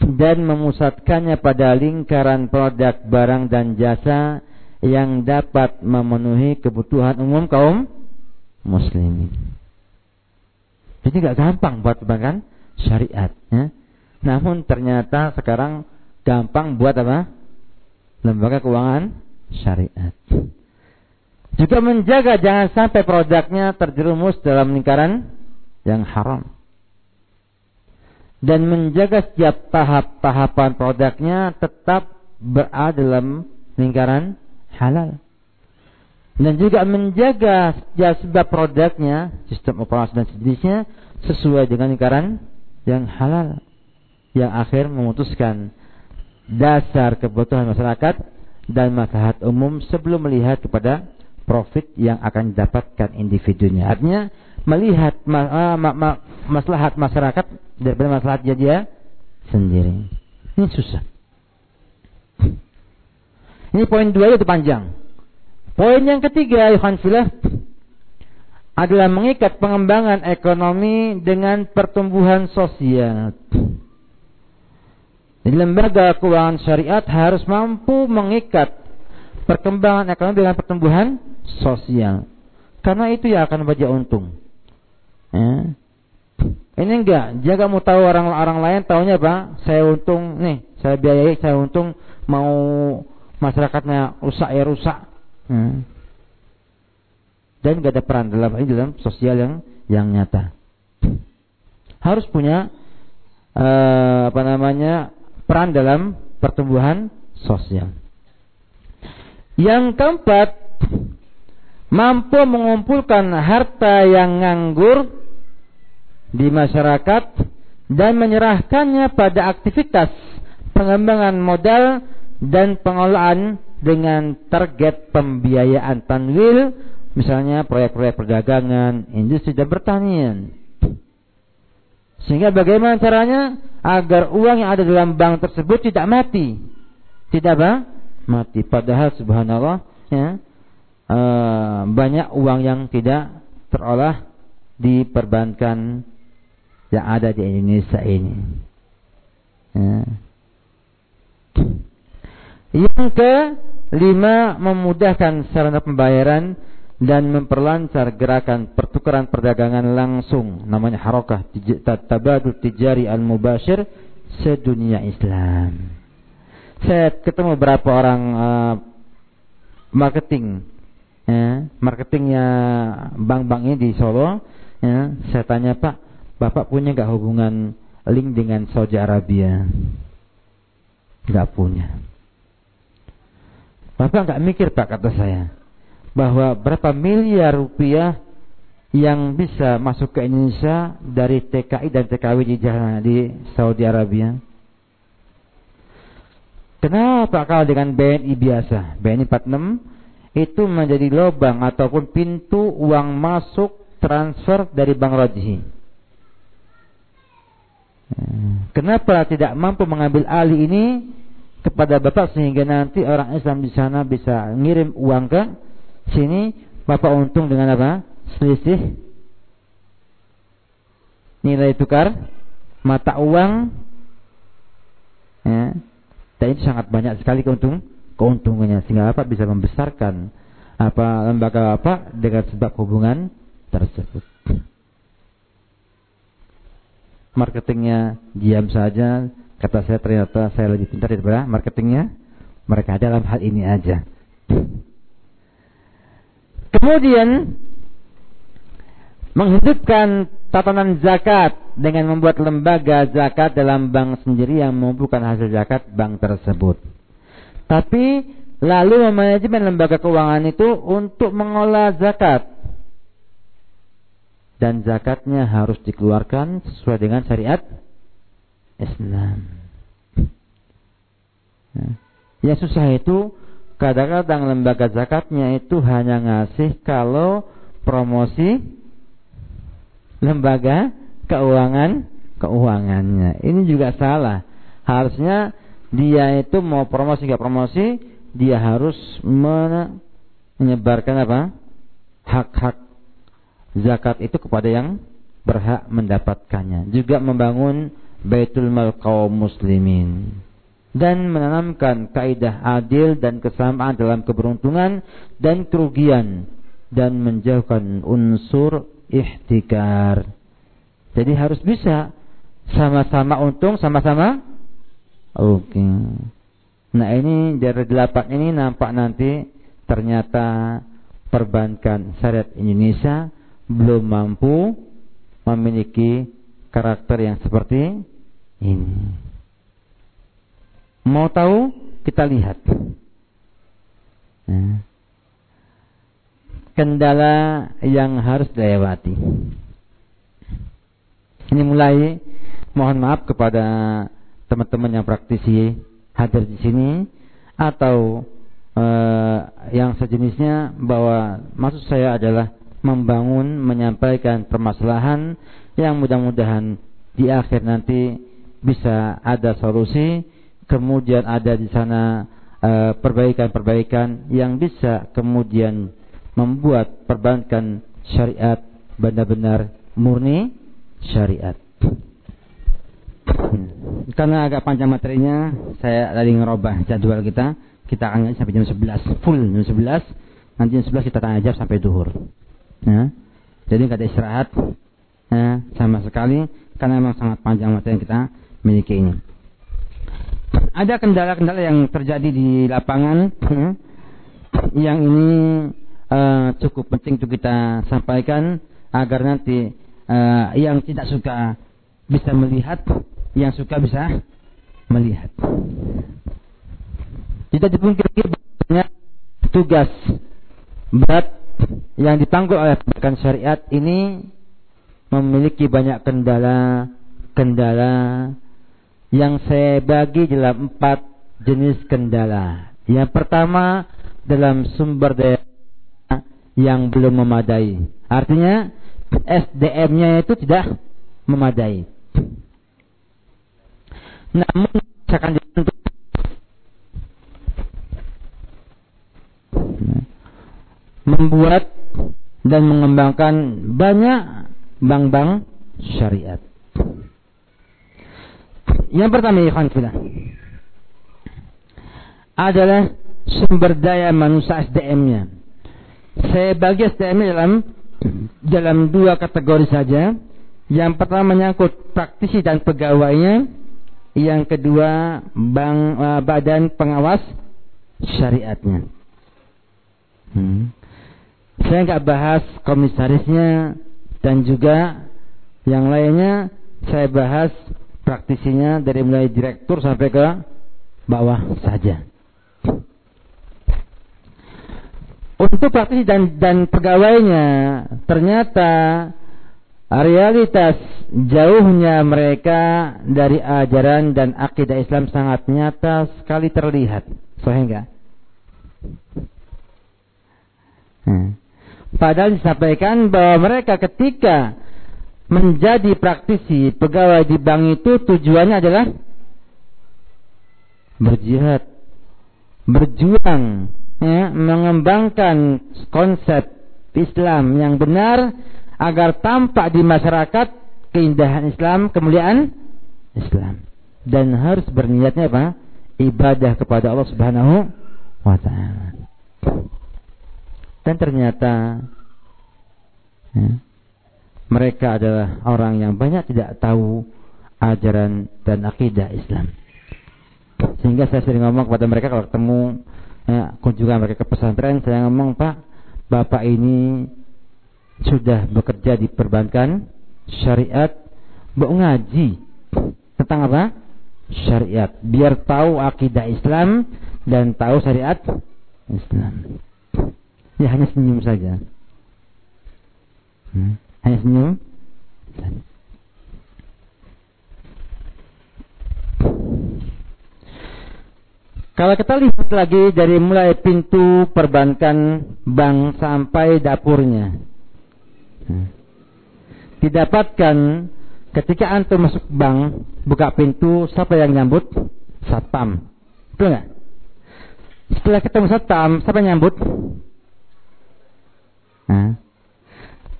dan memusatkannya pada lingkaran produk barang dan jasa yang dapat memenuhi kebutuhan umum kaum muslimin. Jadi nggak gampang buat perbankan syariat. Ya. Namun ternyata sekarang gampang buat apa? Lembaga keuangan syariat. Juga menjaga jangan sampai produknya terjerumus dalam lingkaran yang haram dan menjaga setiap tahap-tahapan produknya tetap berada dalam lingkaran halal. Dan juga menjaga setiap sebab produknya, sistem operasi dan sejenisnya sesuai dengan lingkaran yang halal. Yang akhir memutuskan dasar kebutuhan masyarakat dan masyarakat umum sebelum melihat kepada profit yang akan didapatkan individunya. Artinya melihat ma ma ma maslahat masyarakat daripada maslahat dia sendiri. Ini susah. Ini poin dua itu panjang. Poin yang ketiga, Yohan Filah, adalah mengikat pengembangan ekonomi dengan pertumbuhan sosial. Jadi lembaga keuangan syariat harus mampu mengikat perkembangan ekonomi dengan pertumbuhan sosial. Karena itu yang akan baca untung. Ya. Ini enggak, jaga mau tahu orang-orang lain tahunya apa? Saya untung nih, saya biayai, saya untung mau masyarakatnya rusak ya rusak. Hmm. Dan enggak ada peran dalam ini dalam sosial yang yang nyata. Harus punya uh, apa namanya peran dalam pertumbuhan sosial. Yang keempat, mampu mengumpulkan harta yang nganggur di masyarakat dan menyerahkannya pada aktivitas pengembangan modal dan pengelolaan dengan target pembiayaan tanwil misalnya proyek-proyek perdagangan, industri dan pertanian. Sehingga bagaimana caranya agar uang yang ada dalam bank tersebut tidak mati. Tidak apa? Mati. Padahal subhanallah ya, uh, banyak uang yang tidak terolah diperbankan yang ada di Indonesia ini. Ya. Yang ke lima memudahkan sarana pembayaran dan memperlancar gerakan pertukaran perdagangan langsung namanya harokah tabadul tijari al mubashir sedunia Islam. Saya ketemu beberapa orang uh, marketing, ya, marketingnya bank-bank ini di Solo. Ya, saya tanya Pak, Bapak punya nggak hubungan link dengan Saudi Arabia? Nggak punya. Bapak nggak mikir Pak kata saya bahwa berapa miliar rupiah yang bisa masuk ke Indonesia dari TKI dan TKW di, di Saudi Arabia. Kenapa kalau dengan BNI biasa, BNI 46 itu menjadi lubang ataupun pintu uang masuk transfer dari Bank Rajhi. Kenapa tidak mampu mengambil alih ini kepada Bapak sehingga nanti orang Islam di sana bisa ngirim uang ke sini, Bapak untung dengan apa? Selisih nilai tukar mata uang Ya. Dan sangat banyak sekali keuntung keuntungannya sehingga apa bisa membesarkan apa lembaga apa dengan sebab hubungan tersebut. Marketingnya diam saja, kata saya ternyata saya lebih pintar daripada marketingnya mereka dalam hal ini aja. Kemudian menghidupkan tatanan zakat dengan membuat lembaga zakat dalam bank sendiri yang mengumpulkan hasil zakat bank tersebut. Tapi lalu memanajemen lembaga keuangan itu untuk mengolah zakat. Dan zakatnya harus dikeluarkan sesuai dengan syariat Islam. Nah, yang susah itu kadang-kadang lembaga zakatnya itu hanya ngasih kalau promosi lembaga keuangan keuangannya. Ini juga salah. Harusnya dia itu mau promosi nggak promosi, dia harus menyebarkan apa? Hak-hak zakat itu kepada yang berhak mendapatkannya. Juga membangun Baitul Mal kaum muslimin dan menanamkan kaidah adil dan kesamaan dalam keberuntungan dan kerugian dan menjauhkan unsur ihtikar. Jadi harus bisa sama-sama untung, sama-sama Oke. Okay. Nah ini dari delapan ini nampak nanti ternyata perbankan syariat Indonesia belum mampu memiliki karakter yang seperti ini. Mau tahu? Kita lihat. Nah. Kendala yang harus dilewati. Ini mulai mohon maaf kepada teman-teman yang praktisi hadir di sini atau uh, yang sejenisnya bahwa maksud saya adalah membangun menyampaikan permasalahan yang mudah-mudahan di akhir nanti bisa ada solusi kemudian ada di sana eh, perbaikan-perbaikan yang bisa kemudian membuat perbankan syariat benar-benar murni syariat. Karena agak panjang materinya, saya tadi ngerubah jadwal kita. Kita akan sampai jam 11, full jam 11. Nanti jam 11 kita tanya jawab sampai duhur. Ya. Jadi nggak ada istirahat ya, sama sekali karena memang sangat panjang materi yang kita miliki ini. Ada kendala-kendala yang terjadi di lapangan ya, yang ini uh, cukup penting untuk kita sampaikan agar nanti uh, yang tidak suka bisa melihat yang suka bisa melihat. Tidak dipungkiri tugas berat yang ditanggung oleh penegakan syariat ini memiliki banyak kendala-kendala yang saya bagi dalam empat jenis kendala. Yang pertama dalam sumber daya yang belum memadai. Artinya SDM-nya itu tidak memadai. Namun akan membuat dan mengembangkan banyak bank-bank syariat. Yang pertama ikhwan fillah adalah sumber daya manusia SDM-nya. Saya bagi SDM dalam dalam dua kategori saja. Yang pertama menyangkut praktisi dan pegawainya yang kedua bank uh, badan pengawas syariatnya. Hmm. Saya nggak bahas komisarisnya dan juga yang lainnya saya bahas praktisinya dari mulai direktur sampai ke bawah saja. Untuk praktisi dan dan pegawainya ternyata realitas jauhnya mereka dari ajaran dan akidah Islam sangat nyata sekali terlihat. Sehingga hmm. Padahal disampaikan bahwa mereka ketika menjadi praktisi pegawai di bank itu tujuannya adalah berjihad, berjuang, ya, mengembangkan konsep Islam yang benar agar tampak di masyarakat keindahan Islam, kemuliaan Islam. dan harus berniatnya apa? Ibadah kepada Allah Subhanahu wa taala. Dan ternyata ya, mereka adalah orang yang banyak tidak tahu ajaran dan akidah Islam. Sehingga saya sering ngomong kepada mereka kalau ketemu ya, kunjungan mereka ke pesantren, saya ngomong Pak, Bapak ini sudah bekerja di perbankan syariat, mau ngaji tentang apa? Syariat. Biar tahu akidah Islam dan tahu syariat Islam. Ya hanya senyum saja. Hmm? Hanya senyum. Kalau kita lihat lagi dari mulai pintu perbankan bank sampai dapurnya. Hmm. Didapatkan ketika antum masuk bank, buka pintu, siapa yang nyambut? Satpam. Betul nggak? Setelah ketemu satpam, siapa yang nyambut? Nah,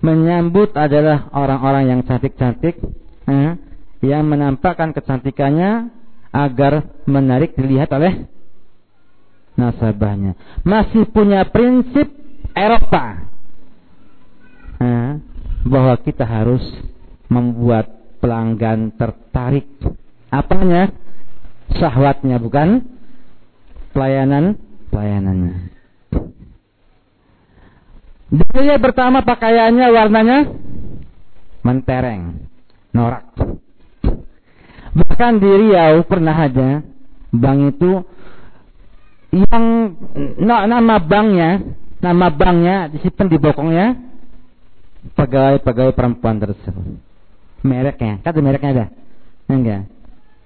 menyambut adalah orang-orang yang cantik-cantik, yang menampakkan kecantikannya agar menarik dilihat oleh nasabahnya. Masih punya prinsip Eropa eh, bahwa kita harus membuat pelanggan tertarik. Apanya? Syahwatnya bukan pelayanan pelayanannya. Dalilnya pertama pakaiannya warnanya mentereng, norak. Bahkan di Riau pernah ada bank itu yang nama banknya, nama banknya disimpan di bokongnya pegawai-pegawai perempuan tersebut. Mereknya, kata mereknya ada? Enggak.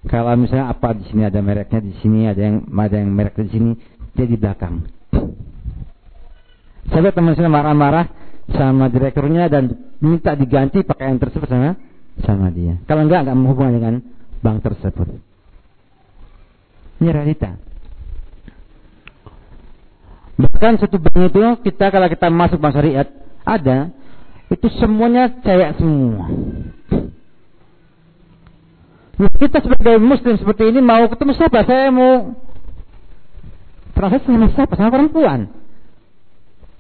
Kalau misalnya apa di sini ada mereknya, di sini ada yang ada yang merek di sini, dia di belakang. Saya teman saya marah-marah sama direkturnya dan minta diganti pakaian tersebut sama sama dia. Kalau enggak enggak menghubungi dengan bank tersebut. Ini realita. Bahkan satu bank itu kita kalau kita masuk bank syariat ada itu semuanya cewek semua. Kita sebagai muslim seperti ini mau ketemu siapa? Saya mau transaksi sama siapa? Sama perempuan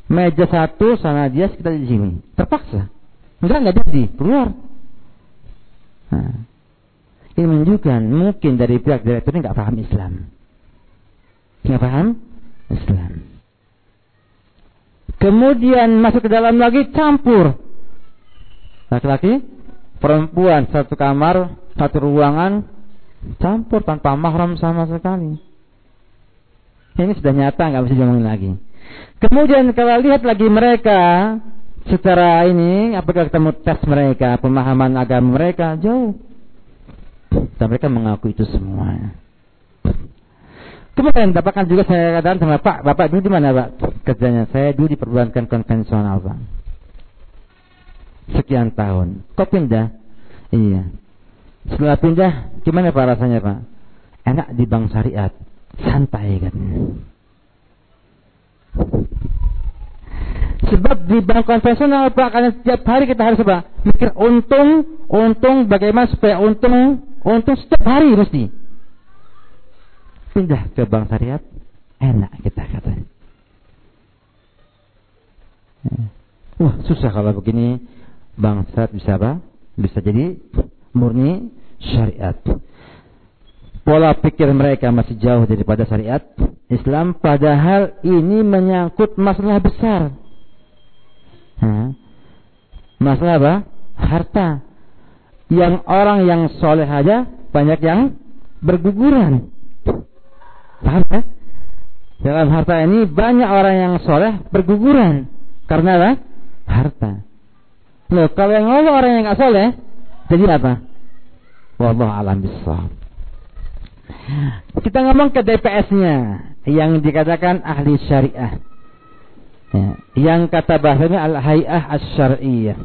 meja satu sana dia kita di sini. Terpaksa. Enggak enggak jadi. Keluar. Nah, ini menunjukkan mungkin dari pihak direktur ini nggak paham Islam. Nggak paham Islam. Kemudian masuk ke dalam lagi campur. Laki-laki perempuan satu kamar satu ruangan campur tanpa mahram sama sekali. Ini sudah nyata nggak bisa diomongin lagi Kemudian kalau lihat lagi mereka secara ini, apakah ketemu tes mereka, pemahaman agama mereka jauh. Dan mereka mengaku itu semua. Kemudian dapatkan juga saya katakan sama Pak, Bapak dulu di mana Pak kerjanya? Saya dulu di konvensional Pak. Sekian tahun. Kok pindah? Iya. Setelah pindah, gimana Pak rasanya Pak? Enak di bank syariat, santai katanya. Sebab di bank konvensional Pak, karena setiap hari kita harus apa? Mikir untung, untung bagaimana supaya untung, untung setiap hari mesti. Pindah ke bank syariat, enak kita katanya. Wah susah kalau begini bank syariat bisa apa? Bisa jadi murni syariat pola pikir mereka masih jauh daripada syariat Islam padahal ini menyangkut masalah besar masalah apa? harta yang orang yang soleh aja banyak yang berguguran paham ya? dalam harta ini banyak orang yang soleh berguguran karena apa? harta loh kalau yang ngomong orang yang nggak soleh jadi apa? Wallahu alam bisawab kita ngomong ke DPS-nya yang dikatakan ahli syariah. Ya, yang kata bahasanya al-hay'ah as-syar'iyyah.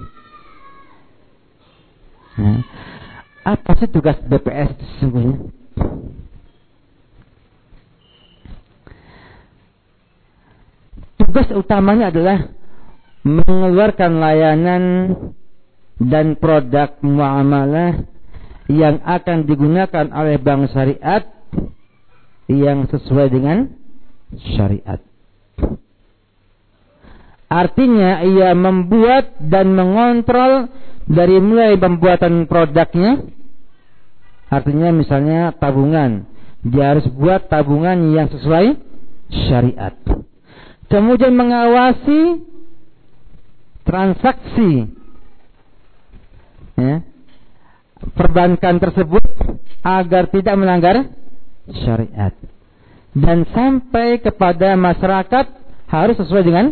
Ya. Apa sih tugas DPS sesungguhnya? Tugas utamanya adalah mengeluarkan layanan dan produk muamalah yang akan digunakan oleh bank syariat yang sesuai dengan syariat. Artinya ia membuat dan mengontrol dari mulai pembuatan produknya. Artinya misalnya tabungan. Dia harus buat tabungan yang sesuai syariat. Kemudian mengawasi transaksi ya, perbankan tersebut agar tidak melanggar syariat dan sampai kepada masyarakat harus sesuai dengan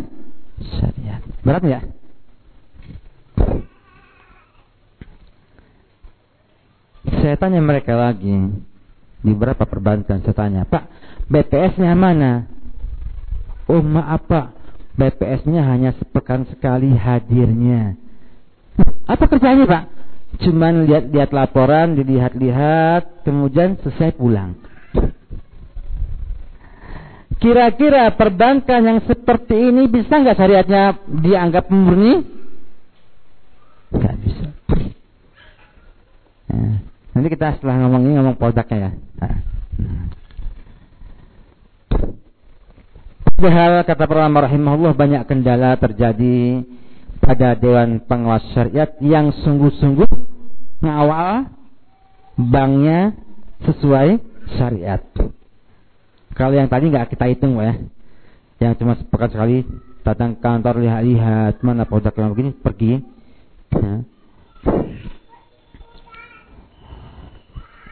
syariat. Berat ya? Saya tanya mereka lagi di beberapa perbankan saya tanya, Pak, BPS-nya mana? Oh maaf Pak, BPS-nya hanya sepekan sekali hadirnya. Apa kerjanya Pak? Cuman lihat-lihat laporan, dilihat-lihat, kemudian selesai pulang. Kira-kira perbankan yang seperti ini bisa nggak syariatnya dianggap murni? Nggak bisa. Nah, nanti kita setelah ngomong ini ngomong produknya ya. Nah. Padahal kata para rahimahullah banyak kendala terjadi pada Dewan Pengawas Syariat yang sungguh-sungguh ngawal banknya sesuai syariat. Kalau yang tadi nggak kita hitung ya, yang cuma sepekan sekali datang kantor lihat-lihat mana produk yang begini pergi. Ya.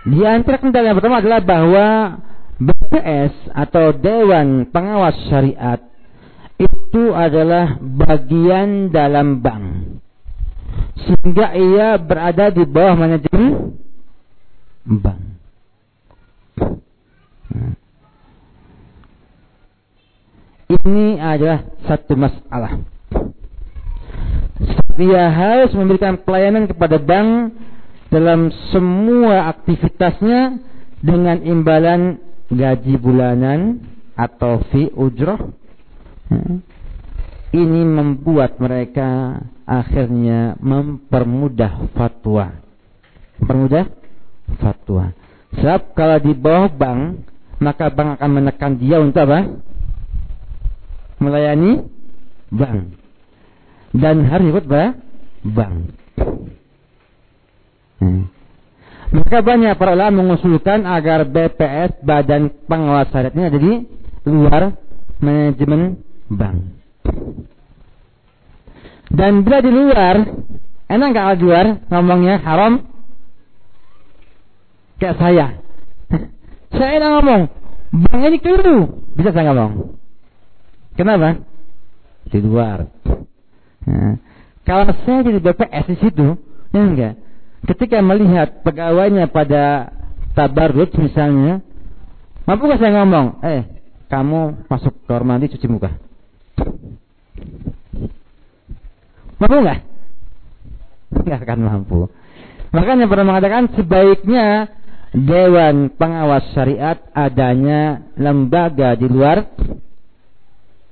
Di antara kendala yang pertama adalah bahwa BPS atau Dewan Pengawas Syariat itu adalah bagian dalam bank sehingga ia berada di bawah manajemen bank. Ini adalah satu masalah. Dia harus memberikan pelayanan kepada bank dalam semua aktivitasnya dengan imbalan gaji bulanan atau fee ujroh. Ini membuat mereka akhirnya mempermudah fatwa. Mempermudah fatwa. Sebab kalau di bawah bank, maka bank akan menekan dia untuk apa? melayani bank dan harus ikut bank. Hmm. Maka banyak para ulama mengusulkan agar BPS Badan Pengawas Syariat ini ada di luar manajemen bank. Dan bila di luar, enak nggak di luar ngomongnya haram? Kayak saya. saya enak ngomong, bank ini keliru. Bisa saya ngomong. Kenapa? Di luar. Nah, kalau saya jadi BPS di situ, ya enggak. Ketika melihat pegawainya pada tabarut misalnya, mampu gak saya ngomong, eh, kamu masuk kamar mandi cuci muka. Mampu nggak? Nggak akan mampu. Makanya pernah mengatakan sebaiknya Dewan Pengawas Syariat adanya lembaga di luar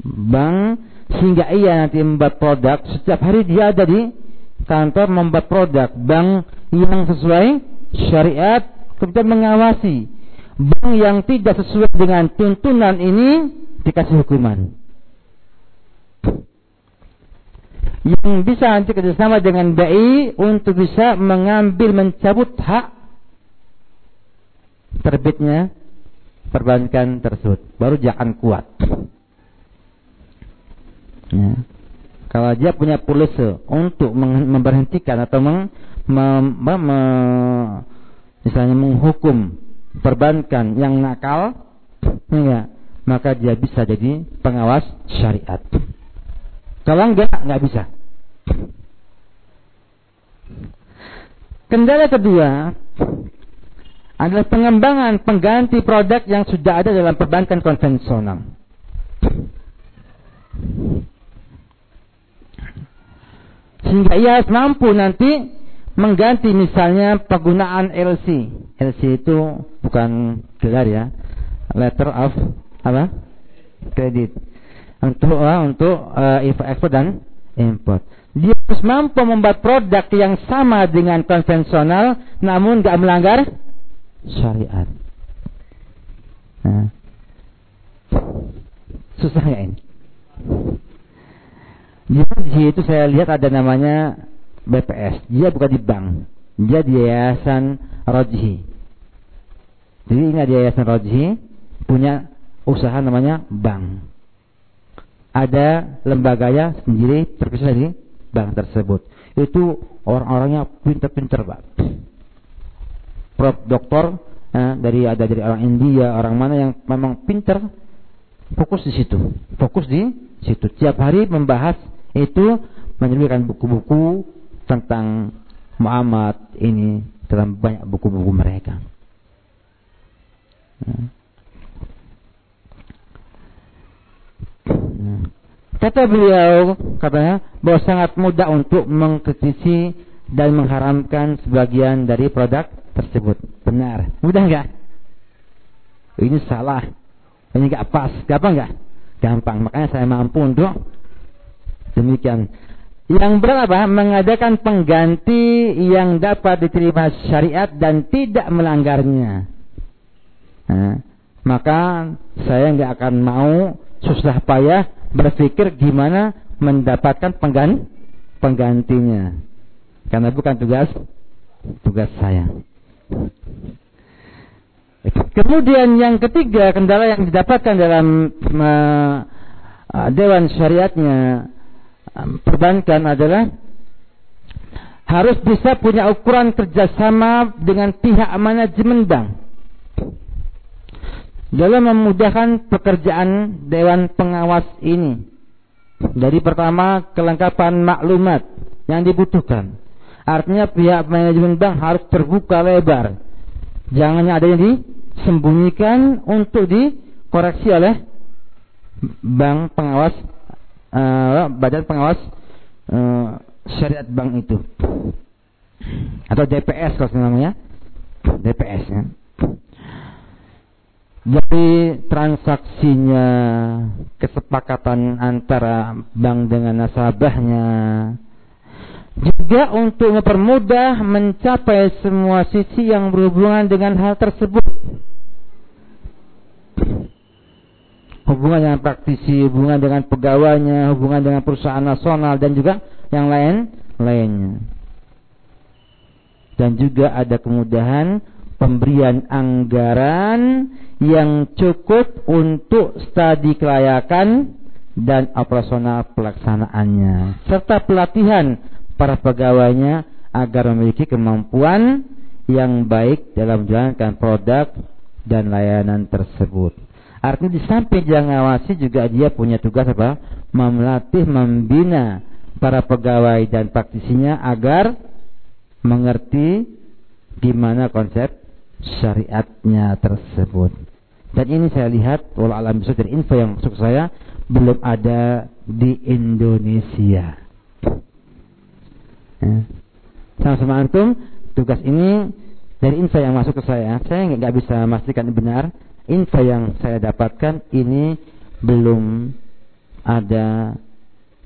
bank sehingga ia nanti membuat produk setiap hari dia ada di kantor membuat produk bank yang sesuai syariat kemudian mengawasi bank yang tidak sesuai dengan tuntunan ini dikasih hukuman yang bisa nanti kerjasama dengan BI untuk bisa mengambil mencabut hak terbitnya perbankan tersebut baru jangan kuat Ya. Kalau dia punya polisi untuk memberhentikan atau meng, mem, mem, me, misalnya menghukum perbankan yang nakal, ya, maka dia bisa jadi pengawas syariat. Kalau enggak, enggak bisa. Kendala kedua adalah pengembangan pengganti produk yang sudah ada dalam perbankan konvensional. Sehingga ia mampu nanti mengganti misalnya penggunaan LC. LC itu bukan gelar ya. Letter of apa? Kredit. Untuk uh, untuk uh, import dan import. Dia harus mampu membuat produk yang sama dengan konvensional, namun nggak melanggar syariat. Nah. Susah nggak ini? Di itu saya lihat ada namanya BPS. Dia bukan di bank. Dia di yayasan Rojhi. Jadi ini ada yayasan Rojhi punya usaha namanya bank. Ada lembaganya sendiri terpisah di bank tersebut. Itu orang-orangnya pinter-pinter, Pak. Prof doktor eh, dari ada dari orang India, orang mana yang memang pinter fokus di situ. Fokus di situ. Tiap hari membahas itu menyebutkan buku-buku tentang Muhammad ini dalam banyak buku-buku mereka. Nah. Nah. Kata beliau, katanya, bahwa sangat mudah untuk mengkritisi dan mengharamkan sebagian dari produk tersebut. Benar. Mudah enggak? Ini salah. Ini enggak pas. Gampang enggak? Gampang. Makanya saya mampu untuk demikian. Yang berapa? Mengadakan pengganti yang dapat diterima syariat dan tidak melanggarnya. Nah, maka saya enggak akan mau susah payah berpikir gimana mendapatkan penggan penggantinya. Karena bukan tugas tugas saya. Kemudian yang ketiga kendala yang didapatkan dalam dewan syariatnya perbankan adalah harus bisa punya ukuran kerjasama dengan pihak manajemen bank dalam memudahkan pekerjaan Dewan Pengawas ini. Dari pertama kelengkapan maklumat yang dibutuhkan. Artinya pihak manajemen bank harus terbuka lebar. Jangan ada yang disembunyikan untuk dikoreksi oleh bank pengawas uh, badan pengawas uh, syariat bank itu atau DPS kalau namanya DPS ya dari transaksinya kesepakatan antara bank dengan nasabahnya juga untuk mempermudah mencapai semua sisi yang berhubungan dengan hal tersebut hubungan dengan praktisi, hubungan dengan pegawainya, hubungan dengan perusahaan nasional dan juga yang lain lainnya. Dan juga ada kemudahan pemberian anggaran yang cukup untuk studi kelayakan dan operasional pelaksanaannya serta pelatihan para pegawainya agar memiliki kemampuan yang baik dalam menjalankan produk dan layanan tersebut. Artinya di samping dia ngawasi juga dia punya tugas apa? Memelatih, membina para pegawai dan praktisinya agar mengerti gimana konsep syariatnya tersebut. Dan ini saya lihat, walau alam bisa dari info yang masuk saya, belum ada di Indonesia. Ya. Sama-sama antum, tugas ini dari info yang masuk ke saya, saya nggak bisa memastikan benar. Info yang saya dapatkan ini belum ada,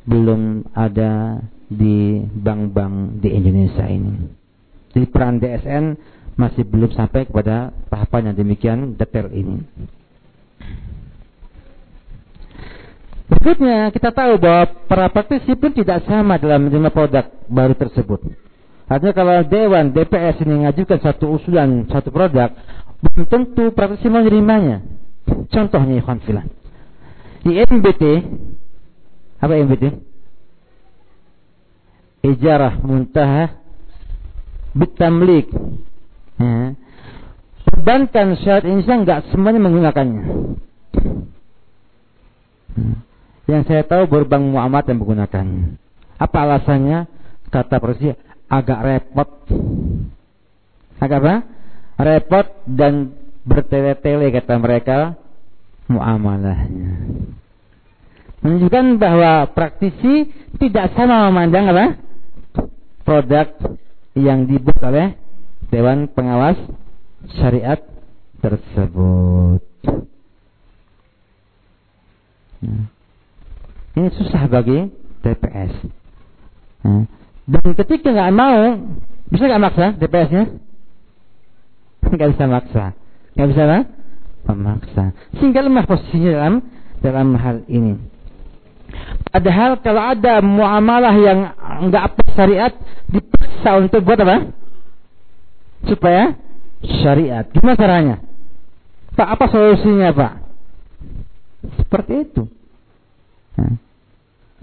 belum ada di bank-bank di Indonesia ini. Di peran DSN masih belum sampai kepada tahapan yang demikian detail ini. Berikutnya kita tahu bahwa para praktisi pun tidak sama dalam menerima produk baru tersebut. Artinya kalau Dewan DPS ini mengajukan satu usulan satu produk, belum tentu praktisi menerimanya. Contohnya Ikhwan Filan. Di MBT, apa MBT? Ijarah muntaha bitamlik Ya. Perbankan syariat Indonesia nggak semuanya menggunakannya. Hmm. Yang saya tahu baru Bank Muhammad yang menggunakannya. Apa alasannya? Kata Persi agak repot. Agak apa? Repot dan bertele-tele kata mereka muamalahnya. Menunjukkan bahwa praktisi tidak sama memandang apa? Produk yang dibuat oleh Dewan Pengawas Syariat tersebut. Nah. Ini susah bagi TPS. Nah, dan ketika nggak mau, bisa nggak maksa DPS-nya? Nggak bisa maksa. Nggak bisa apa? Memaksa. Sehingga lemah posisinya dalam dalam hal ini. Padahal kalau ada muamalah yang nggak apa syariat dipaksa untuk buat apa? Supaya syariat. Gimana caranya? Pak, apa solusinya Pak? Seperti itu. Nah,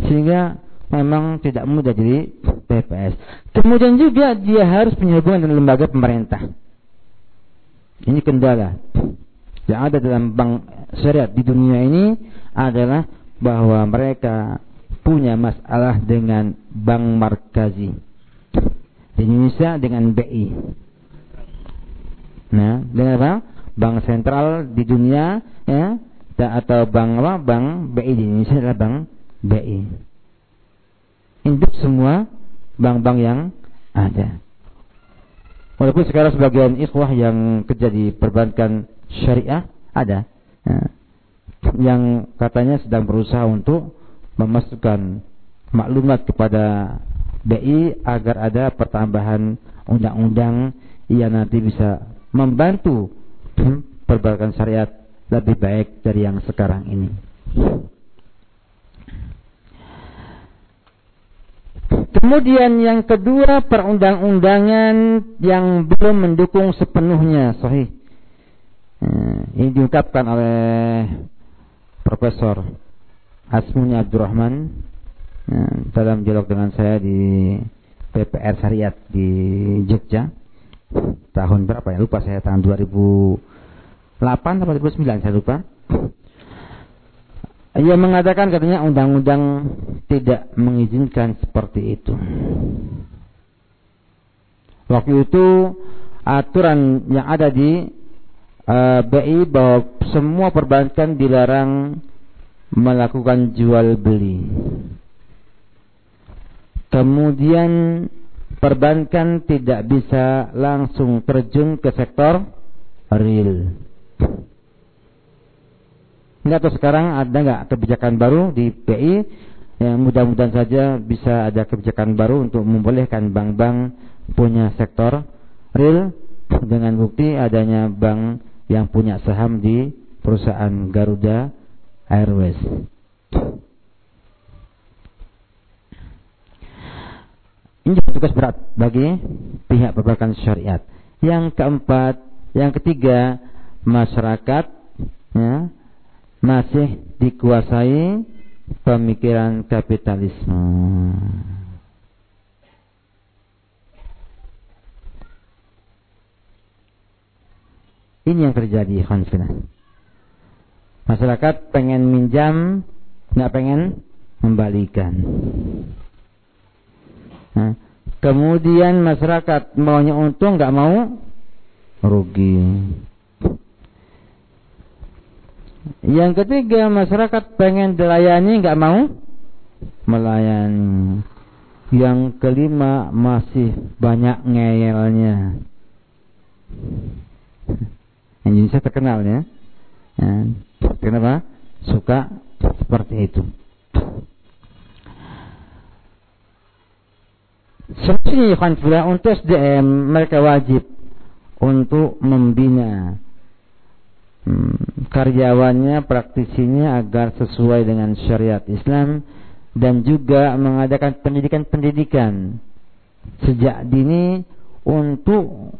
sehingga memang tidak mudah jadi PPS. Kemudian juga dia harus punya hubungan dengan lembaga pemerintah. Ini kendala yang ada dalam bank syariat di dunia ini adalah bahwa mereka punya masalah dengan bank markazi di Indonesia dengan BI. Nah, dengan apa? Bank sentral di dunia ya atau bank apa? Bank BI di Indonesia adalah bank BI. Induk semua bank-bank yang ada. Walaupun sekarang sebagian ikhwah yang kerja di perbankan syariah ada ya, yang katanya sedang berusaha untuk memasukkan maklumat kepada BI agar ada pertambahan undang-undang yang nanti bisa membantu perbankan syariat lebih baik dari yang sekarang ini. Kemudian yang kedua perundang-undangan yang belum mendukung sepenuhnya sahih. Eh, ini diungkapkan oleh Profesor Asmuni Abdurrahman eh, dalam dialog dengan saya di PPR Syariat di Jogja tahun berapa ya lupa saya tahun 2008 atau 2009 saya lupa ia mengatakan katanya undang-undang tidak mengizinkan seperti itu. Waktu itu aturan yang ada di uh, eh, BI bahwa semua perbankan dilarang melakukan jual beli. Kemudian perbankan tidak bisa langsung terjun ke sektor real. Enggak tahu sekarang ada nggak kebijakan baru di BI yang mudah-mudahan saja bisa ada kebijakan baru untuk membolehkan bank-bank punya sektor real dengan bukti adanya bank yang punya saham di perusahaan Garuda Airways. Ini tugas berat bagi pihak perbankan syariat. Yang keempat, yang ketiga, masyarakat ya, masih dikuasai pemikiran kapitalisme. Ini yang terjadi konfina. Masyarakat pengen minjam, nggak pengen membalikan. Nah, kemudian masyarakat maunya untung, nggak mau rugi. Yang ketiga masyarakat pengen dilayani nggak mau melayani. Yang kelima masih banyak ngeyelnya. Indonesia terkenal ya. ya. Kenapa? Suka seperti itu. Solusinya ya untuk SDM mereka wajib untuk membina hmm, karyawannya, praktisinya agar sesuai dengan syariat Islam dan juga mengadakan pendidikan-pendidikan sejak dini untuk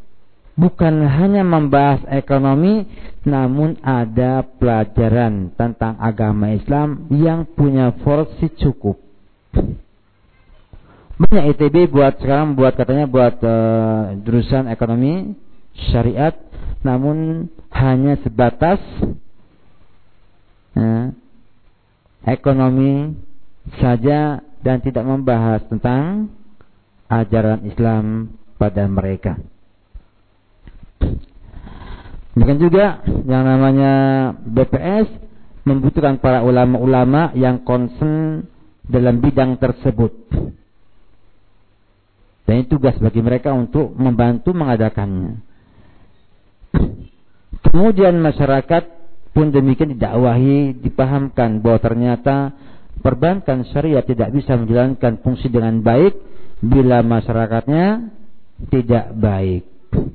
bukan hanya membahas ekonomi namun ada pelajaran tentang agama Islam yang punya porsi cukup. Banyak ITB buat sekarang buat katanya buat uh, jurusan ekonomi syariat namun hanya sebatas ya, ekonomi saja dan tidak membahas tentang ajaran Islam pada mereka. Demikian juga yang namanya BPS membutuhkan para ulama-ulama yang concern dalam bidang tersebut. Dan itu tugas bagi mereka untuk membantu mengadakannya. Kemudian masyarakat pun demikian didakwahi, dipahamkan bahwa ternyata perbankan syariah tidak bisa menjalankan fungsi dengan baik bila masyarakatnya tidak baik.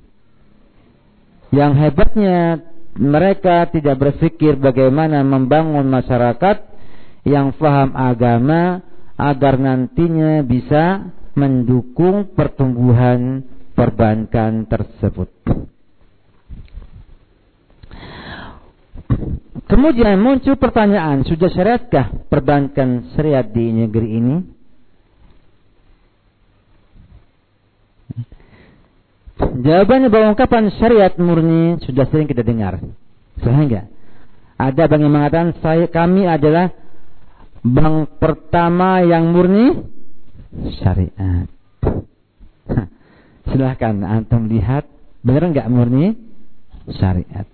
Yang hebatnya mereka tidak berpikir bagaimana membangun masyarakat yang faham agama agar nantinya bisa mendukung pertumbuhan perbankan tersebut. Kemudian muncul pertanyaan, sudah syariatkah perbankan syariat di negeri ini? Jawabannya bahwa ungkapan syariat murni sudah sering kita dengar. Sehingga ada bank yang saya kami adalah bank pertama yang murni syariat. Silahkan antum lihat benar nggak murni syariat.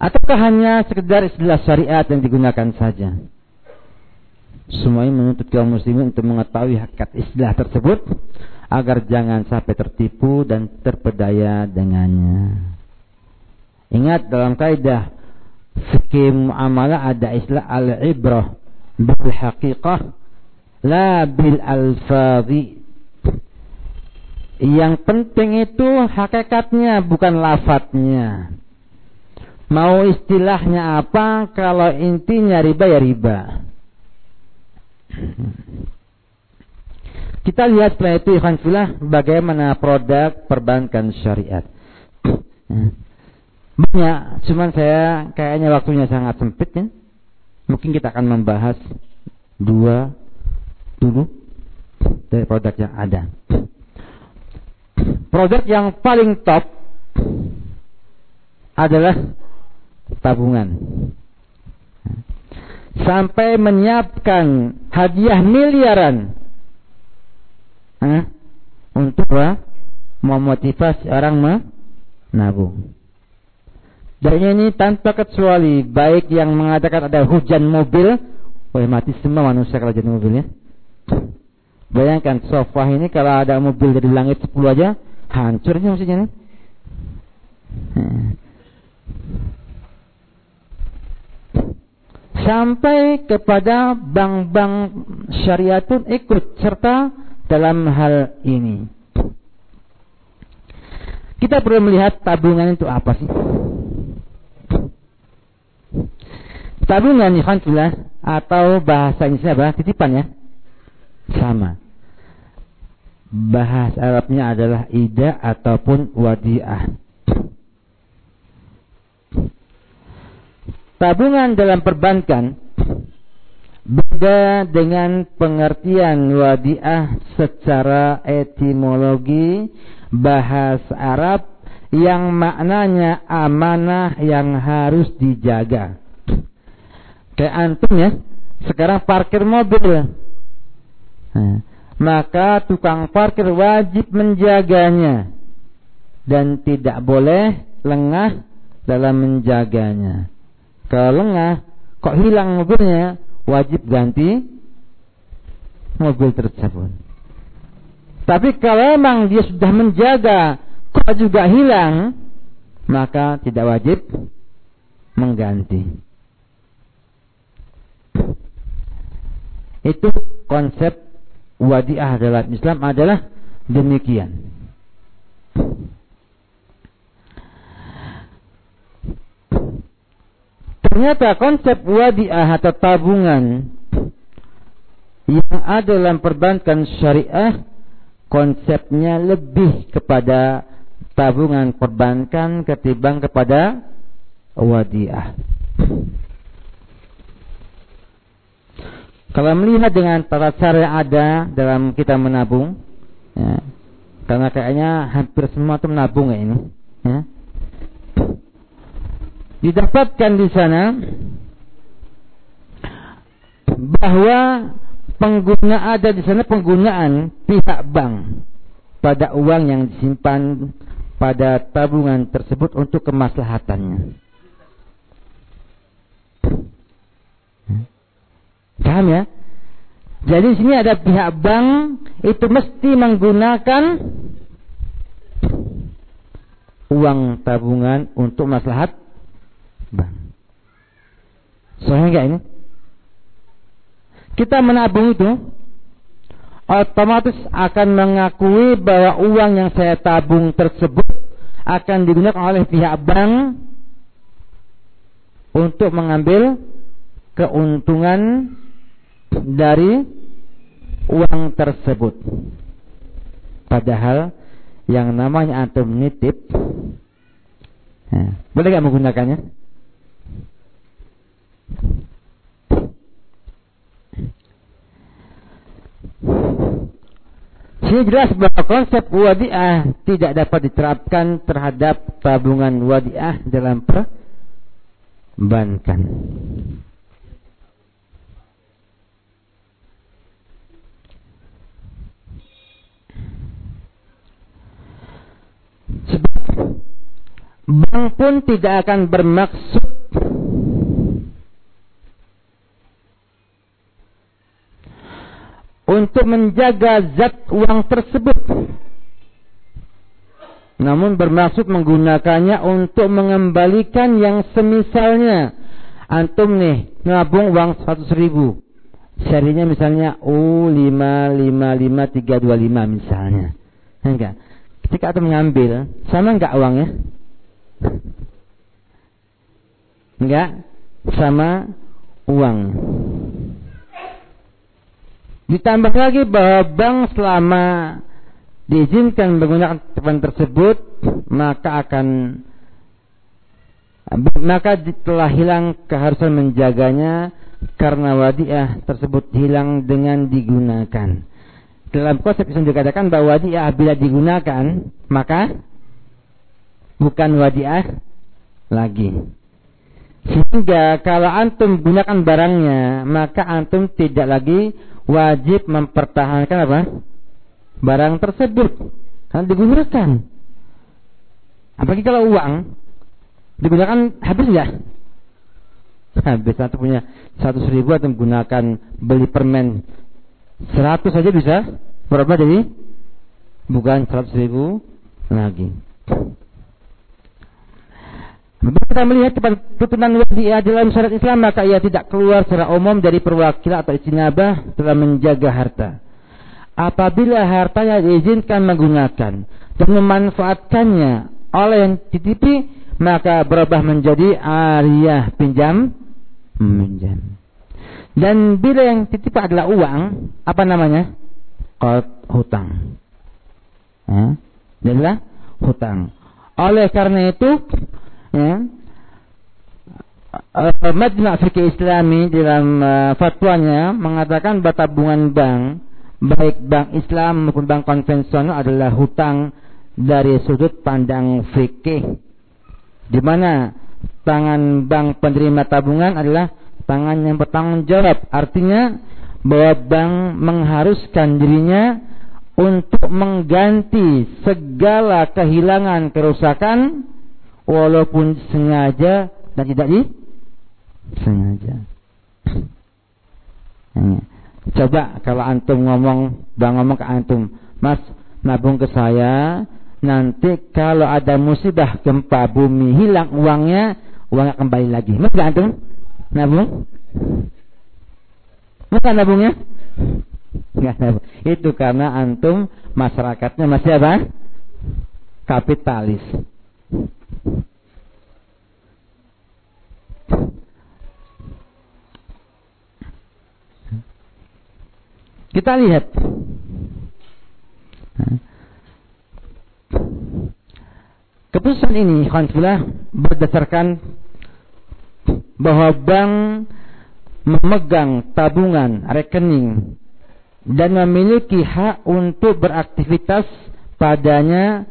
Ataukah hanya sekedar istilah syariat yang digunakan saja? Semuanya menuntut kaum muslimin untuk mengetahui hakikat istilah tersebut agar jangan sampai tertipu dan terpedaya dengannya. Ingat dalam kaidah fikih muamalah ada istilah al-ibrah bil haqiqah la bil alfadhi. Yang penting itu hakikatnya bukan lafadznya. Mau istilahnya apa kalau intinya riba ya riba. Kita lihat setelah itu Ikhwan Filah bagaimana produk perbankan syariat. Banyak, cuman saya kayaknya waktunya sangat sempit ya. Mungkin kita akan membahas dua dulu dari produk yang ada. Produk yang paling top adalah tabungan. Sampai menyiapkan hadiah miliaran eh, untuk apa? memotivasi orang menabung. Dan ini tanpa kecuali baik yang mengatakan ada hujan mobil, wah mati semua manusia kalau hujan mobil ya. Bayangkan sofa ini kalau ada mobil dari langit 10 aja hancur sih maksudnya. Sampai kepada bank-bank syariah pun ikut serta dalam hal ini. Kita perlu melihat tabungan itu apa sih? Tabungan ikhwanillah atau bahasa Indonesia apa? Titipan ya. Sama. Bahasa Arabnya adalah ida ataupun wadiah. Tabungan dalam perbankan Beda dengan pengertian wadiah secara etimologi bahasa Arab yang maknanya amanah yang harus dijaga. Kayak antum ya, sekarang parkir mobil. Nah, maka tukang parkir wajib menjaganya dan tidak boleh lengah dalam menjaganya. Kalau lengah, kok hilang mobilnya, wajib ganti mobil tersebut. Tapi kalau memang dia sudah menjaga kok juga hilang, maka tidak wajib mengganti. Itu konsep wadiah dalam Islam adalah demikian. Ternyata konsep wadiah atau tabungan yang ada dalam perbankan syariah konsepnya lebih kepada tabungan perbankan ketimbang kepada wadiah. Kalau melihat dengan tata cara yang ada dalam kita menabung, ya, karena kayaknya hampir semua itu menabung ya ini, ya, didapatkan di sana bahwa pengguna ada di sana penggunaan pihak bank pada uang yang disimpan pada tabungan tersebut untuk kemaslahatannya. Paham ya? Jadi di sini ada pihak bank itu mesti menggunakan uang tabungan untuk maslahat bang. Soalnya enggak ini? kita menabung itu otomatis akan mengakui bahwa uang yang saya tabung tersebut akan digunakan oleh pihak bank untuk mengambil keuntungan dari uang tersebut. Padahal yang namanya antum nitip, ya, boleh gak menggunakannya? Sini jelas bahwa konsep wadiah tidak dapat diterapkan terhadap tabungan wadiah dalam perbankan. Sebab bank pun tidak akan bermaksud untuk menjaga zat uang tersebut. Namun bermaksud menggunakannya untuk mengembalikan yang semisalnya. Antum nih, nabung uang 100 ribu. Serinya misalnya U555325 misalnya. Enggak. Ketika antum mengambil, sama enggak uangnya? Enggak. Sama uang. Ditambah lagi bahwa bank selama diizinkan menggunakan teman tersebut maka akan maka telah hilang keharusan menjaganya karena wadiah tersebut hilang dengan digunakan. Dalam konsep Islam dikatakan bahwa wadiah bila digunakan maka bukan wadiah lagi. Sehingga kalau antum gunakan barangnya maka antum tidak lagi wajib mempertahankan apa? Barang tersebut. Kan digunakan. Apalagi kalau uang digunakan habis ya? Habis atau punya satu ribu atau menggunakan beli permen seratus saja bisa berapa jadi? Bukan seratus ribu lagi. Bila kita melihat tuntunan wadiah dalam syariat Islam maka ia tidak keluar secara umum dari perwakilan atau istinabah dalam menjaga harta. Apabila hartanya diizinkan menggunakan dan memanfaatkannya oleh yang titipi maka berubah menjadi ariyah pinjam meminjam. Dan bila yang titip adalah uang, apa namanya? Qad hutang. Ya, adalah hutang. Oleh karena itu, ya, uh, Majma' Fikih Islami dalam uh, fatwanya mengatakan bahwa tabungan bank baik bank Islam maupun bank konvensional adalah hutang dari sudut pandang fikih di mana tangan bank penerima tabungan adalah tangan yang bertanggung jawab artinya bahwa bank mengharuskan dirinya untuk mengganti segala kehilangan kerusakan walaupun sengaja dan tidak disengaja. Coba kalau antum ngomong, bang ngomong ke antum, Mas nabung ke saya, nanti kalau ada musibah gempa bumi hilang uangnya, uangnya kembali lagi. Mas gak antum nabung? Mas nabungnya? Enggak nabung. Itu karena antum masyarakatnya masih apa? Kapitalis. Kita lihat. Keputusan ini, Khanfillah, berdasarkan bahwa bank memegang tabungan rekening dan memiliki hak untuk beraktivitas padanya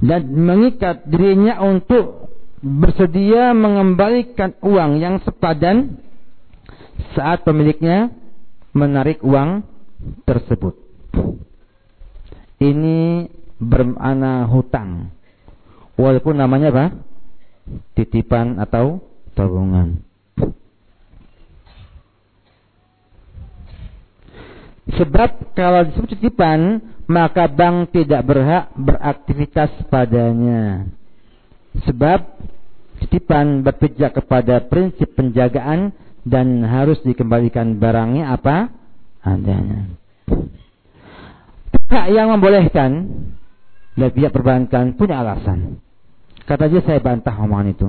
dan mengikat dirinya untuk bersedia mengembalikan uang yang sepadan saat pemiliknya menarik uang tersebut. Ini bermakna hutang. Walaupun namanya apa? Titipan atau tabungan. Sebab kalau disebut titipan, maka bank tidak berhak beraktivitas padanya. Sebab titipan berpijak kepada prinsip penjagaan dan harus dikembalikan barangnya apa adanya. Pihak yang membolehkan dan pihak perbankan punya alasan. Kata saya bantah omongan itu.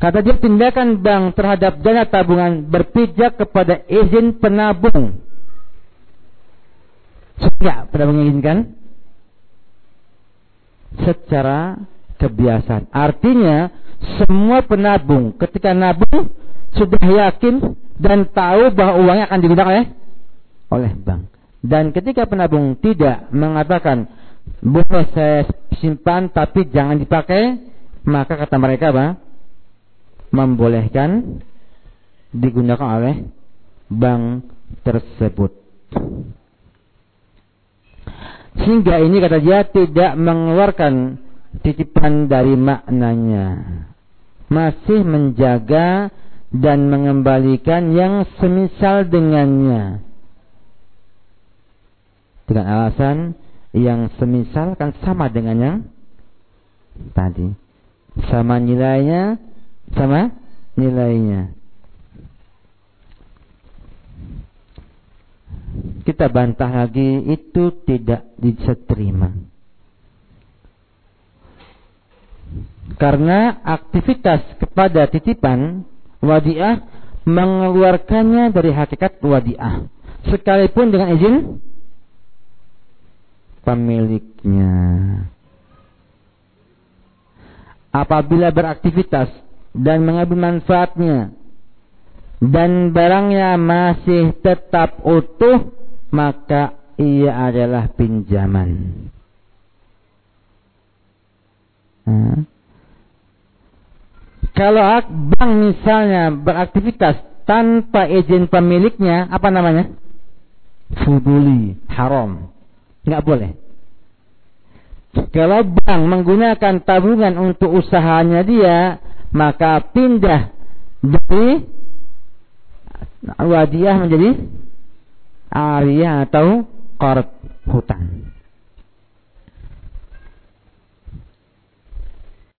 Kata dia tindakan bank terhadap dana tabungan berpijak kepada izin penabung. Sejak penabung mengizinkan? Secara kebiasaan. Artinya semua penabung ketika nabung sudah yakin dan tahu bahwa uangnya akan digunakan oleh oleh bank. Dan ketika penabung tidak mengatakan boleh saya simpan tapi jangan dipakai, maka kata mereka apa? Membolehkan digunakan oleh bank tersebut. Sehingga ini kata dia tidak mengeluarkan titipan dari maknanya. Masih menjaga dan mengembalikan yang semisal dengannya. Dengan alasan yang semisal kan sama dengan yang tadi. Sama nilainya, sama nilainya. Kita bantah lagi itu tidak bisa terima. Karena aktivitas kepada titipan wadiah mengeluarkannya dari hakikat wadiah. Sekalipun dengan izin pemiliknya. Apabila beraktivitas dan mengambil manfaatnya dan barangnya masih tetap utuh, maka ia adalah pinjaman. Nah. Kalau bank misalnya beraktivitas tanpa izin pemiliknya, apa namanya? Fuduli, haram nggak boleh. Kalau bank menggunakan tabungan untuk usahanya dia, maka pindah dari wadiah menjadi ariyah atau korp hutang.